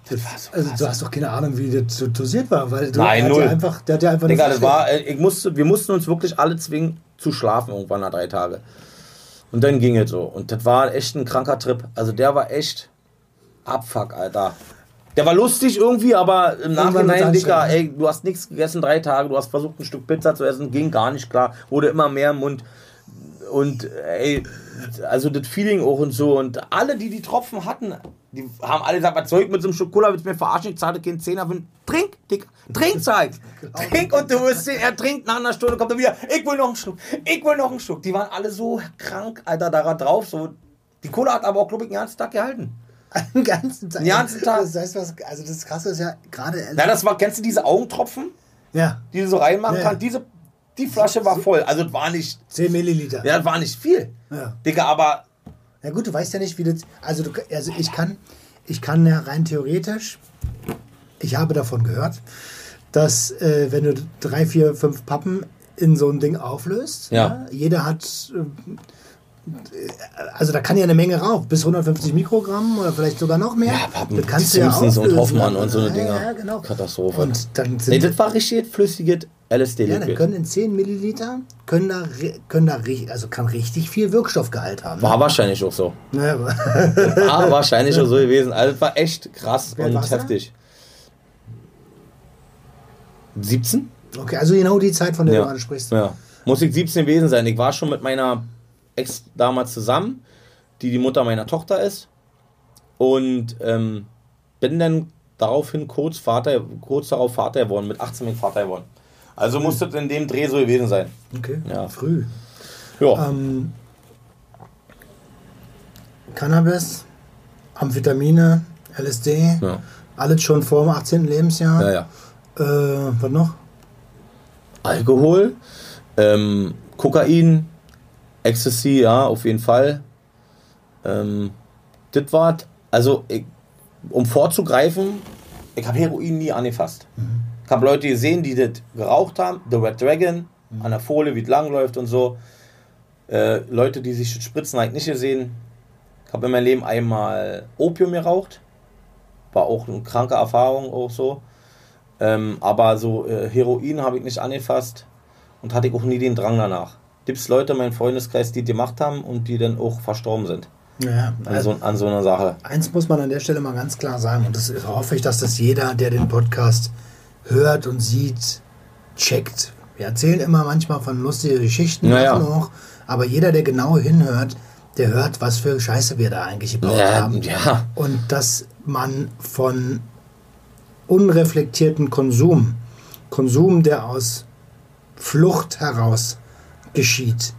Das Also du hast doch keine Ahnung, wie das so dosiert war, weil du Nein, der null. Ja einfach, der hat ja einfach Digga, das war, äh, ich musste, wir mussten uns wirklich alle zwingen zu schlafen irgendwann nach drei Tagen. Und dann ging es so. Und das war echt ein kranker Trip. Also der war echt Abfuck, Alter. Der war lustig irgendwie, aber im Nachhinein, anstrengend. ey, du hast nichts gegessen, drei Tage, du hast versucht, ein Stück Pizza zu essen, ging gar nicht klar, wurde immer mehr im Mund. Und ey, also das Feeling auch und so. Und alle, die die Tropfen hatten, die haben alle gesagt, was ich mit so einem Cola, willst du mir verarschen? Ich zahle keinen Zehner für einen Trink, Dicker. Trink, sag ich. Trink und du wirst sehen, er trinkt nach einer Stunde, kommt er wieder, ich will noch einen Schluck, ich will noch einen Schluck. Die waren alle so krank, Alter, da drauf. So. Die Cola hat aber auch, glaube ich, den ganzen Tag gehalten. den ganzen Tag. Den ganzen Tag. Das heißt, was, also das Krasse ist ja gerade. Na, das war, kennst du diese Augentropfen, ja, die du so reinmachen Ja. kannst? Diese, die Flasche war voll. Also, war nicht, 10 Milliliter. ja, das war nicht viel. Ja. Digga, aber Ja gut, du weißt ja nicht, wie das. Also, du, also ich kann, ich kann ja rein theoretisch, ich habe davon gehört, dass äh, wenn du drei, vier, fünf Pappen in so ein Ding auflöst, Ja. jeder hat. Äh, also da kann ja eine Menge rauf, bis 150 Mikrogramm oder vielleicht sogar noch mehr. Ja, Pappen, das kannst du ja Simpsons und. Hoffmann und so eine Dinger. Ja, genau. Katastrophe. Und dann sind Nee, das war richtig flüssiges ja, dann können in 10 Milliliter können da, können da also kann richtig viel Wirkstoffgehalt haben. war wahrscheinlich auch so. Ja, War wahrscheinlich auch so gewesen. Also, das war echt krass Wer und da? heftig. 17? okay, also genau die Zeit, von der Ja. du gerade sprichst. ja. Muss ich 17 gewesen sein. Ich war schon mit meiner Ex damals zusammen, die die Mutter meiner Tochter ist. Und ähm, bin dann daraufhin kurz, Vater, kurz darauf Vater geworden. Mit 18 bin ich Vater geworden. Also Hm. muss das in dem Dreh so gewesen sein. Okay, Ja. früh. Ja. Ähm, Cannabis, Amphetamine, LSD, ja. alles schon vor dem 18. Lebensjahr. ja, ja. Äh, was noch? Alkohol, ähm, Kokain, Ecstasy, ja, auf jeden Fall. Ähm, das war, also, ich, um vorzugreifen, ich habe Heroin nie angefasst. Ich habe Leute gesehen, die das geraucht haben, The Red Dragon, an der Folie, wie es langläuft und so. Äh, Leute, die sich spritzen, habe ich nicht gesehen. Ich habe in meinem Leben einmal Opium geraucht. War auch eine kranke Erfahrung, auch so. Ähm, aber so äh, Heroin habe ich nicht angefasst und hatte ich auch nie den Drang danach. Gibt es Leute in meinem Freundeskreis, die die gemacht haben und die dann auch verstorben sind Ja, an, also, so, an so einer Sache. eins muss man an der Stelle mal ganz klar sagen, und das ist- hoffe ich, dass das jeder, der den Podcast hört und sieht, checkt. Wir erzählen immer manchmal von lustigen Geschichten, Ja, ja. machen auch, aber jeder, der genau hinhört, der hört, was für Scheiße wir da eigentlich gebaut Ja, haben. ja. Und dass man von unreflektierten Konsum, Konsum, der aus Flucht heraus geschieht,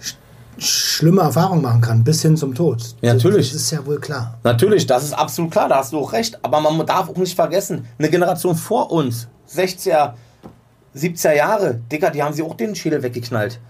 sch schlimme Erfahrungen machen kann, bis hin zum Tod. Ja, natürlich. Das ist ja wohl klar. Natürlich, das ist absolut klar, da hast du auch recht. Aber man darf auch nicht vergessen, eine Generation vor uns, 60er, 70er Jahre, Digga, die haben sie auch den Schädel weggeknallt.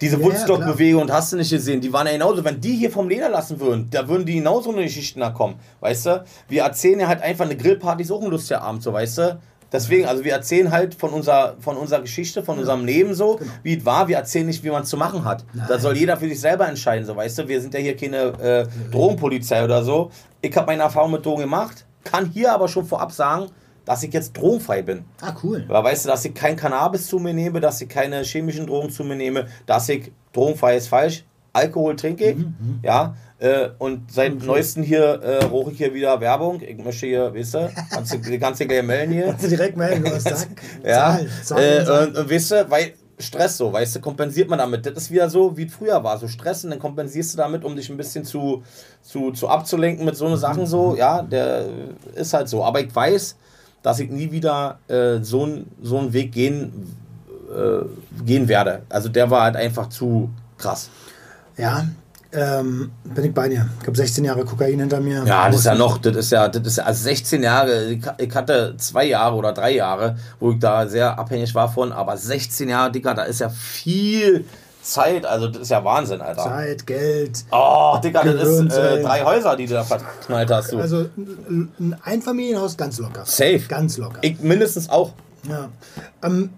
Diese ja, Woodstock-Bewegung und hast du nicht gesehen, die waren ja genauso, wenn die hier vom Leder lassen würden, da würden die genauso eine Geschichten da kommen, weißt du? Wir erzählen ja halt einfach, eine Grillparty ist auch ein lustiger Abend, so, weißt du? Deswegen, also wir erzählen halt von unserer, von unserer Geschichte, von unserem Leben so, wie es war. Wir erzählen nicht, wie man es zu machen hat. Da soll jeder für sich selber entscheiden, so weißt du. Wir sind ja hier keine äh, Drogenpolizei oder so. Ich habe meine Erfahrung mit Drogen gemacht, kann hier aber schon vorab sagen, dass ich jetzt drogenfrei bin. Ah, cool. Weil weißt du, dass ich kein Cannabis zu mir nehme, dass ich keine chemischen Drogen zu mir nehme, dass ich drogenfrei ist falsch, Alkohol trinke ich, ja. Äh, und seit neuestem hier äh, roche ich hier wieder Werbung. Ich möchte hier, weißt du, kannst du die ganze gleich melden hier. Kannst du direkt melden, was sagt? Ja, Zahl, Zahl, äh, Zahl. und, und weißt du, weil Stress so, weißt du, kompensiert man damit. Das ist wieder so, wie früher war, so Stress und dann kompensierst du damit, um dich ein bisschen zu, zu, zu abzulenken mit so ne Sachen so, ja, der ist halt so. Aber ich weiß, dass ich nie wieder äh, so, n- so einen Weg gehen, äh, gehen werde. Also der war halt einfach zu krass. Ja, ähm, bin ich bei dir. Ich habe 16 Jahre Kokain hinter mir. Ja, das ist ja noch, das ist ja, das ist ja, also 16 Jahre, ich hatte zwei Jahre oder drei Jahre, wo ich da sehr abhängig war von, aber 16 Jahre, Dicker, da ist ja viel Zeit, also das ist ja Wahnsinn, Alter. Zeit, Geld. Oh, Dicker, das ist äh, drei Häuser, die du da verknallt hast, du. Also ein ein Einfamilienhaus ganz locker. Safe. Ganz locker. ich mindestens auch. Ja. Ähm,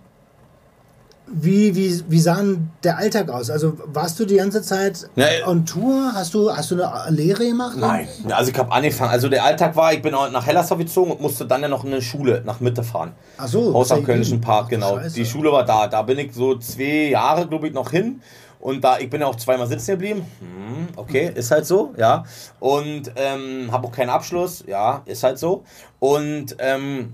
wie, wie, wie sah denn der Alltag aus? Also warst du die ganze Zeit Ja, äh, on Tour? Hast du, hast du eine Lehre gemacht? Nein, also ich habe angefangen, also der Alltag war, ich bin nach Hellersdorf gezogen und musste dann ja noch in eine Schule nach Mitte fahren. Ach so, Haus am Kölnischen. Park, genau. Scheiße. Die Schule war da. Da bin ich so zwei Jahre, glaube ich, noch hin. Und da, ich bin ja auch zweimal sitzen geblieben. Hm, okay, ist halt so, ja. Und ähm, habe auch keinen Abschluss, ja, ist halt so. Und ähm,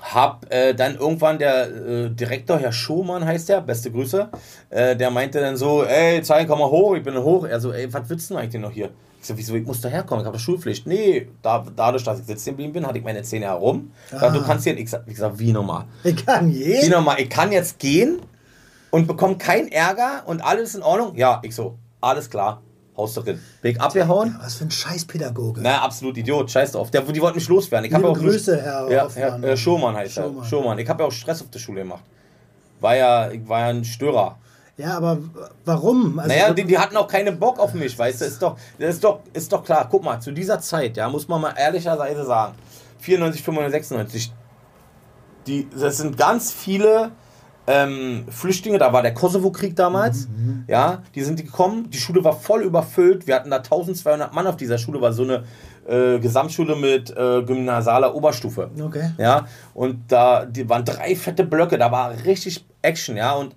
hab äh, dann irgendwann der äh, Direktor, Herr Schumann heißt der, beste Grüße, äh, der meinte dann so, ey, Zeilen, komm mal hoch, ich bin hoch. Er so, ey, was willst du denn eigentlich noch hier? Ich so, wieso, ich muss da herkommen, ich habe Schulpflicht. Nee, da, dadurch, dass ich sitzen geblieben bin, hatte ich meine Zähne herum. Ah. Du kannst hier, ich sag, ich sag, wie nochmal? Ich kann Wie jeden. nochmal, ich kann jetzt gehen und bekomme keinen Ärger und alles in Ordnung? Ja, ich so, alles klar, Haus drin. Bin ich abgehauen? Was für ein Scheißpädagoge. Na, absolut Idiot, scheiß drauf. Der, die wollten mich loswerden. Ich Liebe ja auch Grüße, Herr ja, Hoffmann. Herr äh, Schumann heißt Schumann. er. Schumann. Ich habe ja auch Stress auf der Schule gemacht. War ja, ich war ja ein Störer. Ja, aber warum? Also, Naja, die, die hatten auch keinen Bock auf mich, weißt du? Ist doch, ist doch, ist doch klar. Guck mal, zu dieser Zeit, ja, muss man mal ehrlicherweise sagen, 94, 95, 96, die, das sind ganz viele ähm, Flüchtlinge, da war der Kosovo-Krieg damals, ja, die sind gekommen, die Schule war voll überfüllt, wir hatten da 1200 Mann auf dieser Schule, war so eine äh, Gesamtschule mit äh, gymnasialer Oberstufe. Okay. Ja, und da die waren drei fette Blöcke, da war richtig Action, ja, und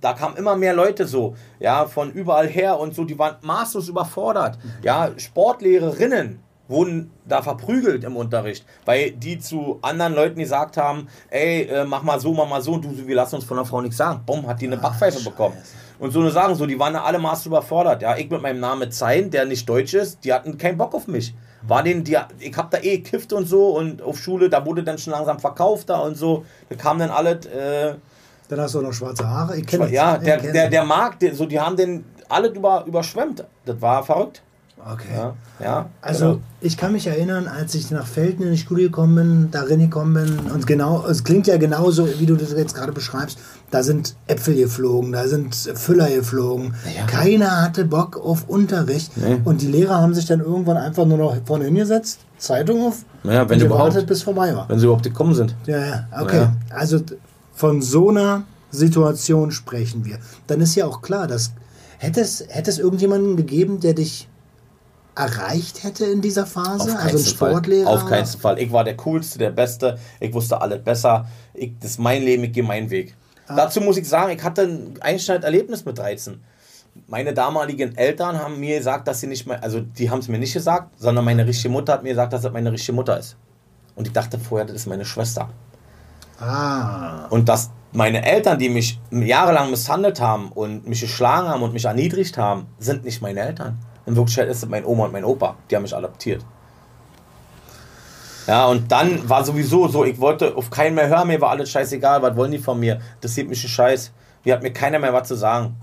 da kamen immer mehr Leute so, ja, von überall her und so, die waren maßlos überfordert. Ja, Sportlehrerinnen wurden da verprügelt im Unterricht, weil die zu anderen Leuten gesagt haben, ey, äh, mach mal so, mach mal so, und du, wir lassen uns von der Frau nichts sagen. Bumm, hat die eine Backpfeife bekommen. Und so eine Sachen, so, die waren alle maßlos überfordert. Ja, ich mit meinem Namen Zein, der nicht deutsch ist, die hatten keinen Bock auf mich. War denen, die, ich hab da eh gekifft und so und auf Schule, da wurde dann schon langsam verkauft da und so. Da kamen dann alle, äh, Dann hast du auch noch schwarze Haare. Ich kenn ja, der, der, der Markt, der, so, die haben den alle über, überschwemmt. Das war verrückt. Okay. Ja, ja Also genau. ich kann mich erinnern, als ich nach Felden in die Schule gekommen bin, da reingekommen bin und genau, es klingt ja genauso, wie du das jetzt gerade beschreibst, da sind Äpfel geflogen, da sind Füller geflogen. Ja. Keiner hatte Bock auf Unterricht Nee. und die Lehrer haben sich dann irgendwann einfach nur noch vorne hingesetzt, Zeitung auf Ja, wenn und überhaupt. gewartet, bis vorbei war. wenn sie überhaupt gekommen sind. Ja, ja, okay. Ja. Also von so einer Situation sprechen wir. Dann ist ja auch klar, dass hätte es, hätte es irgendjemanden gegeben, der dich erreicht hätte in dieser Phase? Auf also ein keinen Fall. Sportlehrer? Auf keinen Fall. Ich war der Coolste, der Beste. Ich wusste alles besser. Ich, das ist mein Leben, ich gehe meinen Weg. Ah. Dazu muss ich sagen, ich hatte ein Einschneiderlebnis mit 13. Meine damaligen Eltern haben mir gesagt, dass sie nicht mehr, also die haben es mir nicht gesagt, sondern meine richtige Mutter hat mir gesagt, dass das meine richtige Mutter ist. Und ich dachte vorher, das ist meine Schwester. Ah, Und dass meine Eltern, die mich jahrelang misshandelt haben und mich geschlagen haben und mich erniedrigt haben, sind nicht meine Eltern. In Wirklichkeit ist es mein Oma und mein Opa, die haben mich adoptiert. Ja, und dann war sowieso so, ich wollte auf keinen mehr hören, mir war alles scheißegal, was wollen die von mir? Das sieht mich ein Scheiß. Hier hat mir keiner mehr was zu sagen.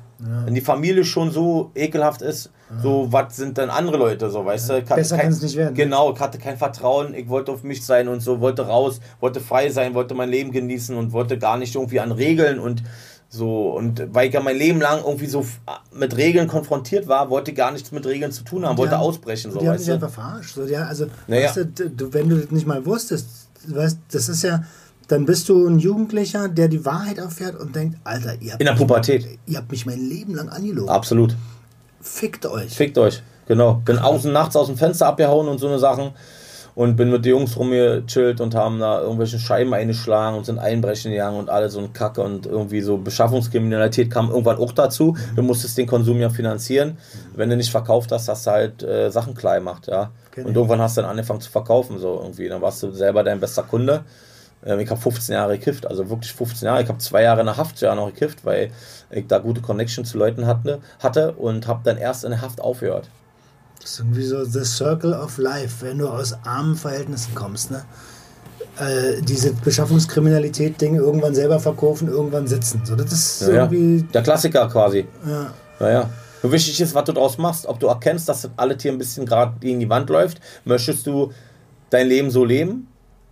Wenn die Familie schon so ekelhaft ist, so was sind dann andere Leute, so weißt du? Ich hatte Besser kein- kann's nicht werden. Genau, ich hatte kein Vertrauen, ich wollte auf mich sein und so, wollte raus, wollte frei sein, wollte mein Leben genießen und wollte gar nicht irgendwie an Regeln und so. Und weil ich ja mein Leben lang irgendwie so f- mit Regeln konfrontiert war, wollte ich gar nichts mit Regeln zu tun haben, wollte haben- ausbrechen, so die haben dich du? einfach verarscht. So, ja, also, Naja. weißt du, wenn du das nicht mal wusstest, weißt, das ist ja, dann bist du ein Jugendlicher, der die Wahrheit erfährt und denkt, Alter, ihr habt, In der Pubertät. ihr habt mich mein Leben lang angelogen. Absolut. Fickt euch. Fickt euch. Genau. Bin außen nachts aus dem Fenster abgehauen und so eine Sachen. Und bin mit den Jungs rumgechillt und haben da irgendwelche Scheiben eingeschlagen und sind einbrechen gegangen und alles so ein Kacke und irgendwie so Beschaffungskriminalität kam irgendwann auch dazu. Du musstest den Konsum ja finanzieren. Wenn du nicht verkauft hast, hast du halt äh, Sachen klein gemacht, ja. Kenn Und irgendwann hast du dann angefangen zu verkaufen, so irgendwie. Dann warst du selber dein bester Kunde. Ähm, Ich habe 15 Jahre gekifft, also wirklich 15 Jahre. Ich habe zwei Jahre in der Haft ja noch gekifft, weil ich da gute Connection zu Leuten hatte, hatte und habe dann erst in der Haft aufgehört. Das ist irgendwie so the circle of life, wenn du aus armen Verhältnissen kommst, ne? Äh, diese Beschaffungskriminalität-Dinge irgendwann selber verkaufen, irgendwann sitzen. So, das ist Ja, irgendwie. Der Klassiker quasi. Ja. Naja. Nur wichtig ist, was du draus machst. Ob du erkennst, dass das alles hier ein bisschen gerade gegen die Wand läuft. Möchtest du dein Leben so leben?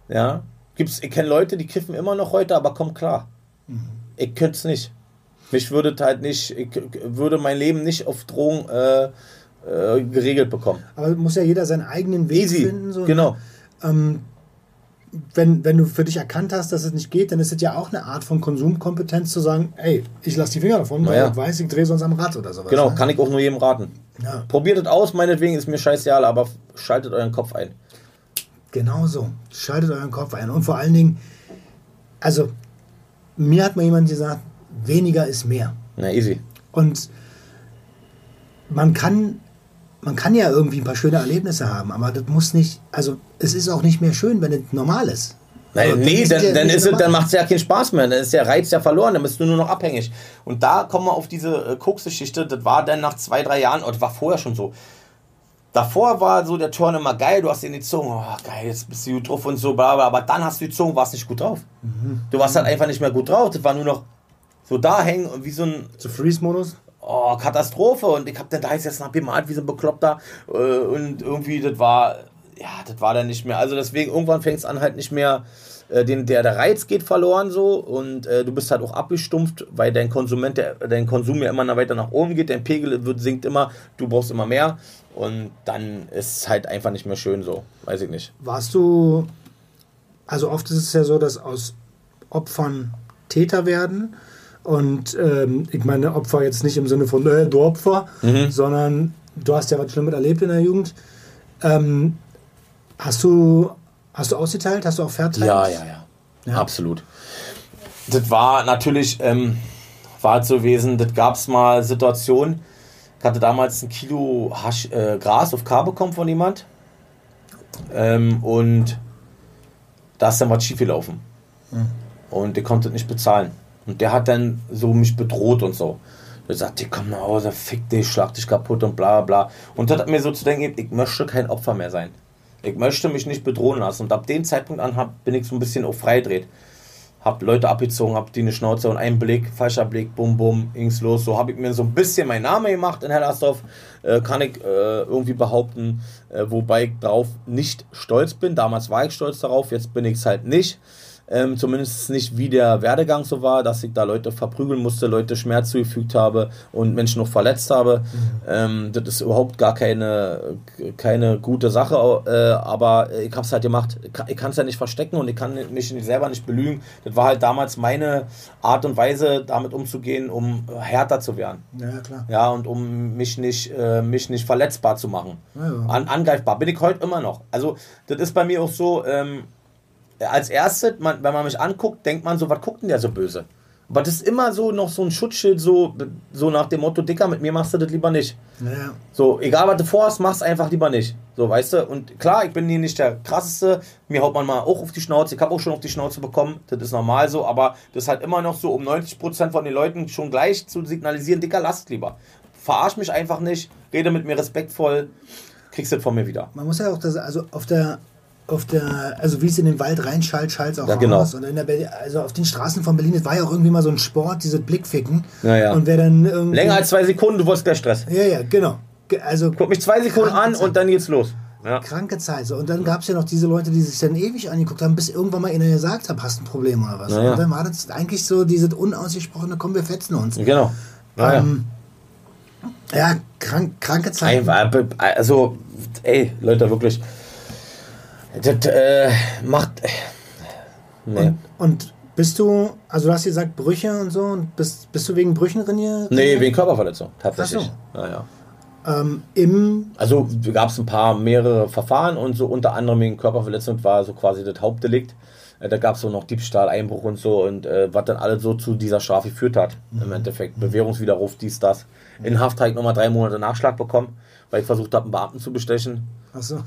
Ja. Gibt's, ich kenne Leute, die kiffen immer noch heute, aber komm klar. Ich könnte es nicht. Mich würde halt nicht, ich würde mein Leben nicht auf Drogen äh, äh, geregelt bekommen. Aber muss ja jeder seinen eigenen Weg Easy. finden. So, ne? genau. Ähm, wenn, wenn du für dich erkannt hast, dass es nicht geht, dann ist es ja auch eine Art von Konsumkompetenz zu sagen, ey, ich lasse die Finger davon, weil Naja. ich weiß, ich drehe sonst am Rad oder sowas. Genau, ne? kann ich auch nur jedem raten. Ja, Probiert es aus, meinetwegen ist mir scheißegal, aber schaltet euren Kopf ein. genau so. Schaltet euren Kopf ein. Und vor allen Dingen, also, mir hat mal jemand gesagt, weniger ist mehr. Na, easy. Und man kann, man kann ja irgendwie ein paar schöne Erlebnisse haben, aber das muss nicht, also es ist auch nicht mehr schön, wenn es normal ist. Nein, Also, nee, dann, ja dann, ist es, dann macht es ja keinen Spaß mehr. Dann ist der Reiz ja verloren, dann bist du nur noch abhängig. Und da kommen wir auf diese äh, Koks-Geschichte. Das war dann nach zwei, drei Jahren, oder war vorher schon so. Davor war so der Turn immer geil, du hast in die Zunge, oh geil, jetzt bist du gut drauf und so, bla, bla, aber dann hast du die Zunge, warst nicht gut drauf. Mhm. Du warst halt einfach nicht mehr gut drauf, das war nur noch so da hängen und wie so ein, Zu Freeze-Modus? Oh, Katastrophe. Und ich hab dann da jetzt nach bemalt wie so ein Bekloppter. Äh, und irgendwie, das war, ja, das war dann nicht mehr. Also deswegen, irgendwann fängt es an halt nicht mehr äh, den, der, der Reiz geht verloren so und äh, du bist halt auch abgestumpft, weil dein Konsument, der, dein Konsum ja immer weiter nach oben geht, dein Pegel wird, sinkt immer, du brauchst immer mehr und dann ist es halt einfach nicht mehr schön so, weiß ich nicht. Warst du, also oft ist es ja so, dass aus Opfern Täter werden. Und ähm, ich meine Opfer jetzt nicht im Sinne von, äh, du Opfer, sondern du hast ja was Schlimmes erlebt in der Jugend. Ähm, hast du hast du ausgeteilt? Hast du auch verteilt? Ja, ja, ja, Ja. absolut. Das war natürlich, ähm, war halt so gewesen, das gab es mal Situationen, ich hatte damals ein Kilo Hasch, äh, Gras auf K bekommen von jemand ähm, und da ist dann was schiefgelaufen. Und der konnte nicht bezahlen. Und der hat dann so mich bedroht und so. Der sagt, komm nach Hause, fick dich, schlag dich kaputt und bla bla. Und das hat mir so zu denken, ich möchte kein Opfer mehr sein. Ich möchte mich nicht bedrohen lassen. Und ab dem Zeitpunkt an hab, bin ich so ein bisschen auf freidreht. Hab Leute abgezogen, hab die eine Schnauze und einen Blick, falscher Blick, bum bum, ging's los. So habe ich mir so ein bisschen meinen Namen gemacht in Hellersdorf, äh, kann ich äh, irgendwie behaupten, äh, wobei ich darauf nicht stolz bin. Damals war ich stolz darauf, jetzt bin ich es halt nicht. Ähm, zumindest nicht wie der Werdegang so war, dass ich da Leute verprügeln musste, Leute Schmerz zugefügt habe und Menschen noch verletzt habe. Ähm, das ist überhaupt gar keine, keine gute Sache, äh, aber ich habe es halt gemacht. Ich kann es ja nicht verstecken und ich kann mich selber nicht belügen. Das war halt damals meine Art und Weise, damit umzugehen, um härter zu werden. Ja, ja, klar. Ja, und um mich nicht, äh, mich nicht verletzbar zu machen. Ja, ja. An, angreifbar. Bin ich heute immer noch. Also, das ist bei mir auch so, ähm, als erstes, man, wenn man mich anguckt, denkt man so, was guckt denn der so böse? Aber das ist immer so noch so ein Schutzschild, so, so nach dem Motto, Dicker, mit mir machst du das lieber nicht. Ja. So, egal was du vorhast, mach's einfach lieber nicht. So, weißt du? Und klar, ich bin hier nicht der krasseste. Mir haut man mal auch auf die Schnauze. Ich habe auch schon auf die Schnauze bekommen. Das ist normal so. Aber das ist halt immer noch so, um 90% von den Leuten schon gleich zu signalisieren, Dicker, lasst lieber. Verarsch mich einfach nicht. Rede mit mir respektvoll. Kriegst das von mir wieder. Man muss ja auch das, also auf der, auf der, also wie es in den Wald reinschallt, schallt es auch Ja, genau. raus. Und in der also auf den Straßen von Berlin, das war ja auch irgendwie mal so ein Sport, dieses Blickficken. Ja, ja. Und wer dann. Länger als zwei Sekunden, du wolltest gleich Stress. Ja, ja, genau. Ge- Also Guck mich zwei Sekunden an Zeit. und dann geht's los. Ja. Kranke Zeit. So. Und dann gab es ja noch diese Leute, die sich dann ewig angeguckt haben, bis irgendwann mal einer gesagt hat, hast ein Problem oder was. Ja. Und dann war das eigentlich so dieses unausgesprochene, komm, wir fetzen uns. Genau. Ähm, ja, krank, kranke Zeit. Einfach, also, ey, Leute, wirklich. Das äh, macht. Nee. Und, und bist du, also du hast gesagt Brüche und so, und bist, bist du wegen Brüchen trainiert? Nee, wegen Körperverletzung, tatsächlich. Ach Ja, ja. Ähm, Im, Also gab es ein paar mehrere Verfahren und so unter anderem wegen Körperverletzung war so quasi das Hauptdelikt. Äh, Da gab es so noch Diebstahl, Einbruch und so und äh, was dann alles so zu dieser Strafe geführt hat. Im Endeffekt Bewährungswiderruf, dies, das. In Haft habe ich nochmal drei Monate Nachschlag bekommen, weil ich versucht habe, einen Beamten zu bestechen. Achso,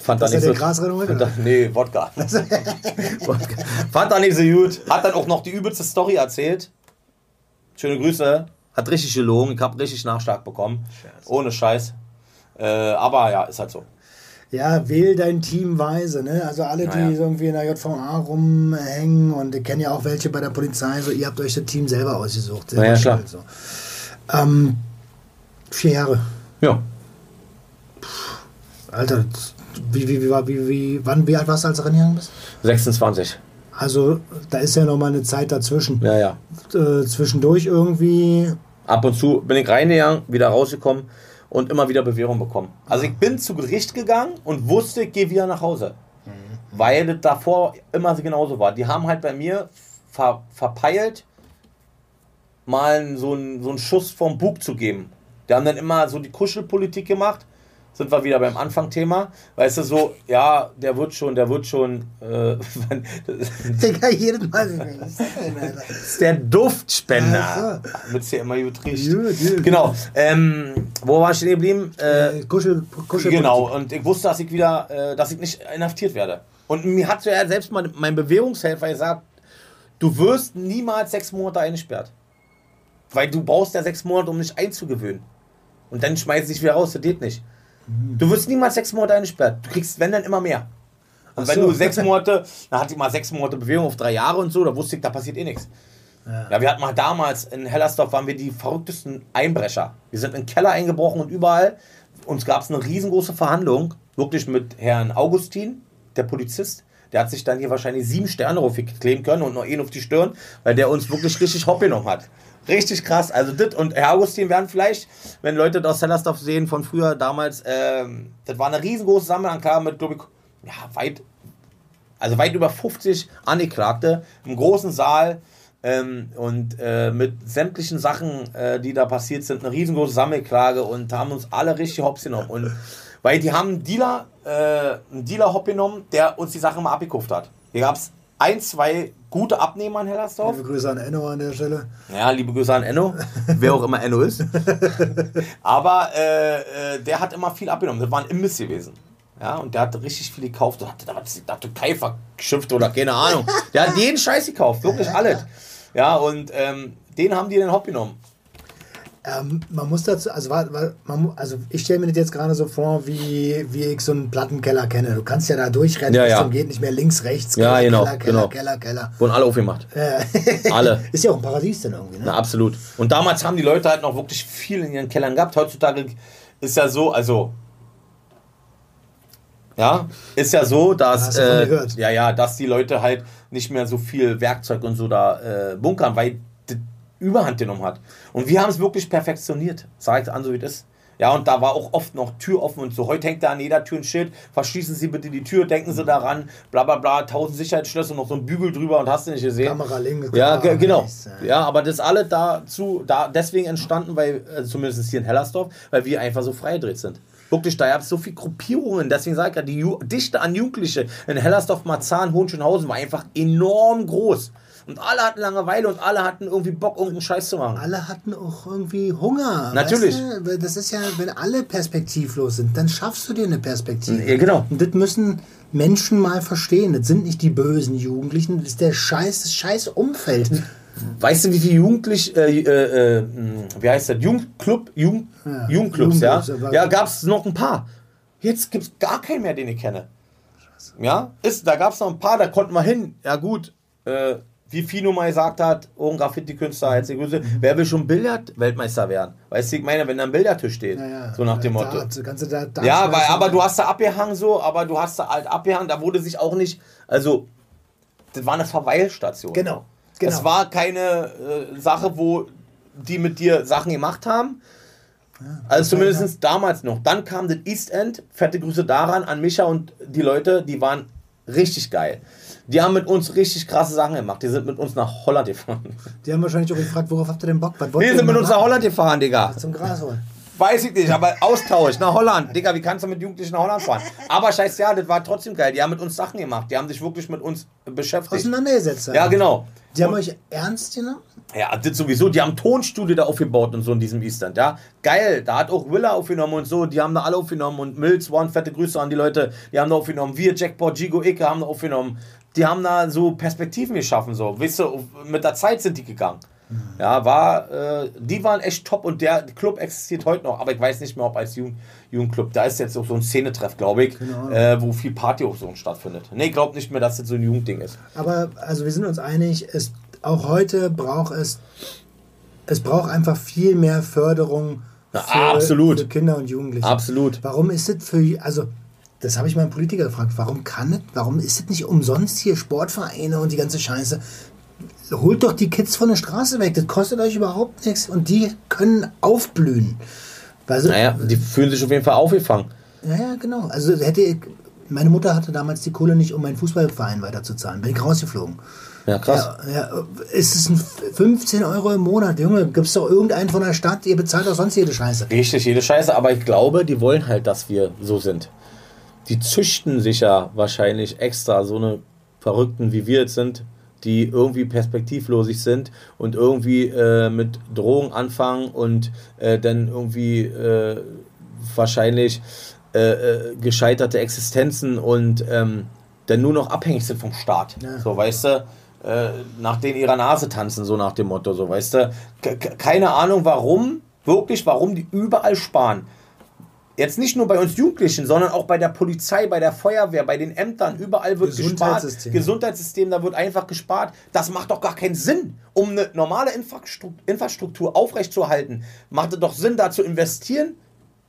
Fand er nicht so. der Grasrenner heute, Fand er- Nee, Wodka. Wodka. Fand er nicht so gut. Hat dann auch noch die übelste Story erzählt. Schöne Grüße. Hat richtig gelogen. Ich habe richtig Nachschlag bekommen. Ohne Scheiß. Äh, aber ja, ist halt so. ja, wähl dein Team weise, ne? Also alle, die Ja, ja. irgendwie in der JVA rumhängen und ich kenne ja auch welche bei der Polizei, so ihr habt euch das Team selber ausgesucht. selber Na ja, klar. schuld, So. Ähm, vier Jahre. Ja. Alter, wie, wie, wie, war- wie, wie, wann, wie alt warst du, als du reingegangen bist? 26. Also, da ist ja noch mal eine Zeit dazwischen. Ja, ja. Äh, zwischendurch irgendwie. Ab und zu bin ich reingegangen, wieder rausgekommen und immer wieder Bewährung bekommen. Also ich bin zu Gericht gegangen und wusste, ich gehe wieder nach Hause. Weil das davor immer so genauso war. Die haben halt bei mir ver verpeilt, mal so einen, so einen Schuss vom Bug zu geben. Die haben dann immer so die Kuschelpolitik gemacht. Sind wir wieder beim Anfangthema. Weißt du, so, ja, der wird schon, der wird schon. Äh, Digga, jedes Mal. Ist denn, der Duftspender. Wird's hier immer gut riecht. Genau. Ähm, wo war ich stehen geblieben? Äh, Äh, Kuschel, Kuschel genau. Und ich wusste, dass ich wieder, äh, dass ich nicht inhaftiert werde. Und mir hat ja selbst mal mein Bewährungshelfer gesagt, du wirst niemals sechs Monate eingesperrt. Weil du brauchst ja sechs Monate, um dich einzugewöhnen. Und dann schmeißt dich wieder raus, das geht nicht. Du wirst niemals sechs Monate eingesperrt. Du kriegst, wenn dann, immer mehr. Und Ach wenn so. du sechs Monate, dann hatte ich mal sechs Monate Bewährung auf drei Jahre und so, da wusste ich, da passiert eh nichts. Ja. wir hatten mal damals in Hellersdorf waren wir die verrücktesten Einbrecher. Wir sind in den Keller eingebrochen und überall. Uns gab es eine riesengroße Verhandlung, wirklich mit Herrn Augustin, der Polizist. Der hat sich dann hier wahrscheinlich sieben Sterne aufkleben können und noch einen auf die Stirn, weil der uns wirklich richtig hopp genommen hat. Richtig krass. Also das und Herr Augustin werden vielleicht, wenn Leute das aus Hellersdorf sehen von früher damals, ähm, das war eine riesengroße Sammelanklage mit, glaube ich, ja, weit, also weit über 50 Angeklagte im großen Saal ähm, und äh, mit sämtlichen Sachen, äh, die da passiert sind, eine riesengroße Sammelklage und haben uns alle richtig hops genommen. Und, weil die haben einen Dealer, äh, einen Dealer hopp genommen, der uns die Sachen mal abgekauft hat. Hier gab es ein, zwei gute Abnehmer in Hellersdorf. Liebe Grüße an Enno an der Stelle. Ja, liebe Grüße an Enno, wer auch immer Enno ist. Aber äh, äh, der hat immer viel abgenommen. Das war ein Imbiss gewesen. Ja, und der hat richtig viel gekauft. Der was der hatte Keifer geschimpft oder keine Ahnung. Der hat jeden Scheiß gekauft, wirklich alles. Ja, und ähm, den haben die den Hop genommen. Ähm, man muss dazu, also, man, also ich stelle mir das jetzt gerade so vor, wie, wie ich so einen Plattenkeller kenne. Du kannst ja da durchrennen, Ja, ja. zum geht nicht mehr links, rechts, Ja, genau, Keller, Keller, genau. Keller, Keller. Wurden alle aufgemacht. Äh, Alle. Ist ja auch ein Paradies dann irgendwie, ne? Na, absolut. Und damals haben die Leute halt noch wirklich viel in ihren Kellern gehabt. Heutzutage ist ja so, also. Ja, ist ja so, dass, äh, ja, ja, dass die Leute halt nicht mehr so viel Werkzeug und so da äh, bunkern, weil Überhand genommen hat. Und wir haben es wirklich perfektioniert. Sagt an, so wie das ist. Ja, und da war auch oft noch Tür offen und so. Heute hängt da an jeder Tür ein Schild. Verschließen Sie bitte die Tür, denken Sie daran, bla bla bla, tausend Sicherheitsschlösser und noch so ein Bügel drüber und hast du nicht gesehen. Kamera links, Ja, Kamera ge genau. ja. Aber das alle dazu, da deswegen entstanden, weil, äh, zumindest hier in Hellersdorf, weil wir einfach so freigedreht sind. Wirklich, da gab es so viele Gruppierungen, deswegen sage ich ja, die Ju Dichte an Jugendliche in Hellersdorf, Marzahn, Hohenschönhausen war einfach enorm groß. Und alle hatten Langeweile und alle hatten irgendwie Bock, irgendeinen Scheiß zu machen. Alle hatten auch irgendwie Hunger. Natürlich. Weißt du? Das ist ja, wenn alle perspektivlos sind, dann schaffst du dir eine Perspektive. Ja, genau. Und das müssen Menschen mal verstehen. Das sind nicht die bösen Jugendlichen, das ist der Scheiß, das scheiß Umfeld. Weißt du, wie viele Jugendlich, äh, äh, äh, wie heißt das, Jugendclub, Jugend, Ja, Jugendclubs, ja? Jugendclubs, Ja, gab es noch ein paar. Jetzt gibt es gar keinen mehr, den ich kenne. Ja, ist, da gab es noch ein paar, da konnten wir hin. Ja gut, äh, wie Fino mal gesagt hat, oh, ein Graffiti-Künstler, herzliche Grüße, wer will schon Billard-Weltmeister werden? Weißt du, ich meine, wenn da ein Billardtisch steht, so nach dem Motto. Da, kannst du da, da Ja, weil, aber du hast da abgehangen so, aber du hast da halt abgehangen, da wurde sich auch nicht, also, das war eine Verweilstation. Genau. genau. Es war keine äh, Sache, wo die mit dir Sachen gemacht haben. also zumindest damals noch. Dann kam das East End. Fette Grüße daran an Micha und die Leute, die waren richtig geil. Die haben mit uns richtig krasse Sachen gemacht. Die sind mit uns nach Holland gefahren. Die haben wahrscheinlich auch gefragt, worauf habt ihr denn Bock? Was wollt Wir ihr sind mit uns nach? Holland gefahren, Digga. Zum Gras holen. Weiß ich nicht, aber Austausch nach Holland. Digga, wie kannst du mit Jugendlichen nach Holland fahren? Aber scheiße, ja, das war trotzdem geil. Die haben mit uns Sachen gemacht. Die haben sich wirklich mit uns beschäftigt. Auseinandergesetzt. Ja, genau. Die haben Und- euch ernst genommen? Ja, das sowieso. Die haben Tonstudio da aufgebaut und so in diesem Eastern. Ja, geil. Da hat auch Willa aufgenommen und so. Die haben da alle aufgenommen und Mills One, fette Grüße an die Leute. Die haben da aufgenommen. Wir, Jackpot, Gigo, Icke haben da aufgenommen. Die haben da so Perspektiven geschaffen. So, weißt du, mit der Zeit sind die gegangen. Ja, war, äh, die waren echt top und der Club existiert heute noch, aber ich weiß nicht mehr, ob als Jugend, Jugendclub. Da ist jetzt auch so ein Szenetreff, glaube ich, äh, wo viel Party auch so stattfindet. Nee, ich glaube nicht mehr, dass das so ein Jugendding ist. Aber also wir sind uns einig, es, auch heute braucht es, es braucht einfach viel mehr Förderung für, absolut. für Kinder und Jugendliche. Absolut. Warum ist es für, also das habe ich mal einen Politiker gefragt, warum kann es, warum ist es nicht umsonst hier Sportvereine und die ganze Scheiße? Holt doch die Kids von der Straße weg, das kostet euch überhaupt nichts und die können aufblühen. Also, Naja, die fühlen sich auf jeden Fall aufgefangen. ja, ja, genau. Also hätte ich, meine Mutter hatte damals die Kohle nicht, um meinen Fußballverein weiterzuzahlen. Bin ich rausgeflogen. Ja, krass. Ja, ja, ist es ein 15 Euro im Monat, Junge? Gibt es doch irgendeinen von der Stadt, ihr bezahlt doch sonst jede Scheiße. Richtig, jede Scheiße, aber ich glaube, die wollen halt, dass wir so sind. Die züchten sich ja wahrscheinlich extra so eine Verrückten, wie wir jetzt sind, die irgendwie perspektivlosig sind und irgendwie äh, mit Drogen anfangen und äh, dann irgendwie äh, wahrscheinlich äh, äh, gescheiterte Existenzen und ähm, dann nur noch abhängig sind vom Staat. Ja. So, weißt du? Äh, nach denen ihrer Nase tanzen, so nach dem Motto, so, weißt du? Ke- ke- keine Ahnung, warum, wirklich, warum die überall sparen. Jetzt nicht nur bei uns Jugendlichen, sondern auch bei der Polizei, bei der Feuerwehr, bei den Ämtern, überall wird gespart. Gesundheitssystem. Gesundheitssystem, da wird einfach gespart. Das macht doch gar keinen Sinn. Um eine normale Infrastruktur, aufrechtzuerhalten, macht es doch Sinn, da zu investieren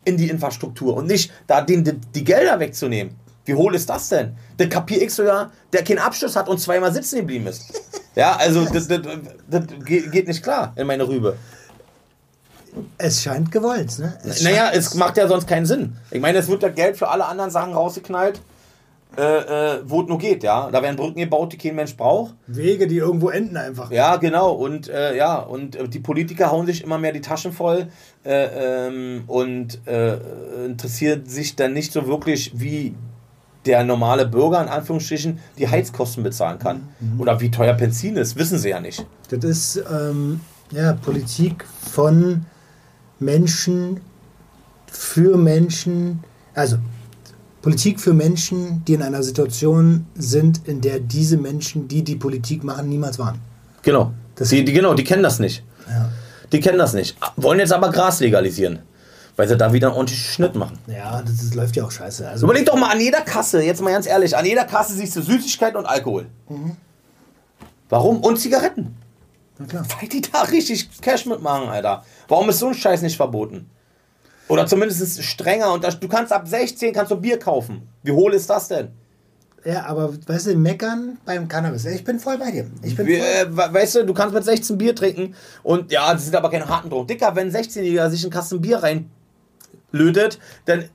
in die Infrastruktur und nicht da den, die, die Gelder wegzunehmen. Wie hohl ist das denn? Der Kapier X sogar, der keinen Abschluss hat und zweimal sitzen geblieben ist. Ja, also das, das, das geht nicht klar in meine Rübe. Es scheint gewollt, ne? Es Naja, es macht ja sonst keinen Sinn. Ich meine, es wird ja Geld für alle anderen Sachen rausgeknallt, äh, äh, wo es nur geht, ja. Da werden Brücken gebaut, die kein Mensch braucht. Wege, die irgendwo enden einfach. Ja, genau. Und äh, ja, und äh, die Politiker hauen sich immer mehr die Taschen voll äh, ähm, und äh, interessiert sich dann nicht so wirklich, wie der normale Bürger in Anführungsstrichen die Heizkosten bezahlen kann. Oder wie teuer Benzin ist, wissen sie ja nicht. Das ist ähm, ja, Politik von Menschen für Menschen, also Politik für Menschen, die in einer Situation sind, in der diese Menschen, die die Politik machen, niemals waren. Genau. Das- die, die, genau, die kennen das nicht. Ja, Die kennen das nicht. Wollen jetzt aber Gras legalisieren. Weil sie da wieder einen ordentlichen Schnitt machen. ja das, das läuft ja auch scheiße. Also, Überleg doch mal an jeder Kasse, jetzt mal ganz ehrlich, an jeder Kasse siehst du Süßigkeiten und Alkohol. Warum? Und Zigaretten. Na klar. Weil die da richtig Cash mitmachen, Alter. Warum ist so ein Scheiß nicht verboten? Oder zumindest strenger. Und das, du kannst ab 16 kannst du Bier kaufen. Wie hohl ist das denn? Ja, aber weißt du, meckern beim Cannabis. Ich bin voll bei dir. Ich bin äh, we- weißt du, du kannst mit 16 Bier trinken und ja, das sind aber keine harten Drogen. Dicker, wenn ein 16-Jähriger sich einen Kasten Bier reinlötet, dann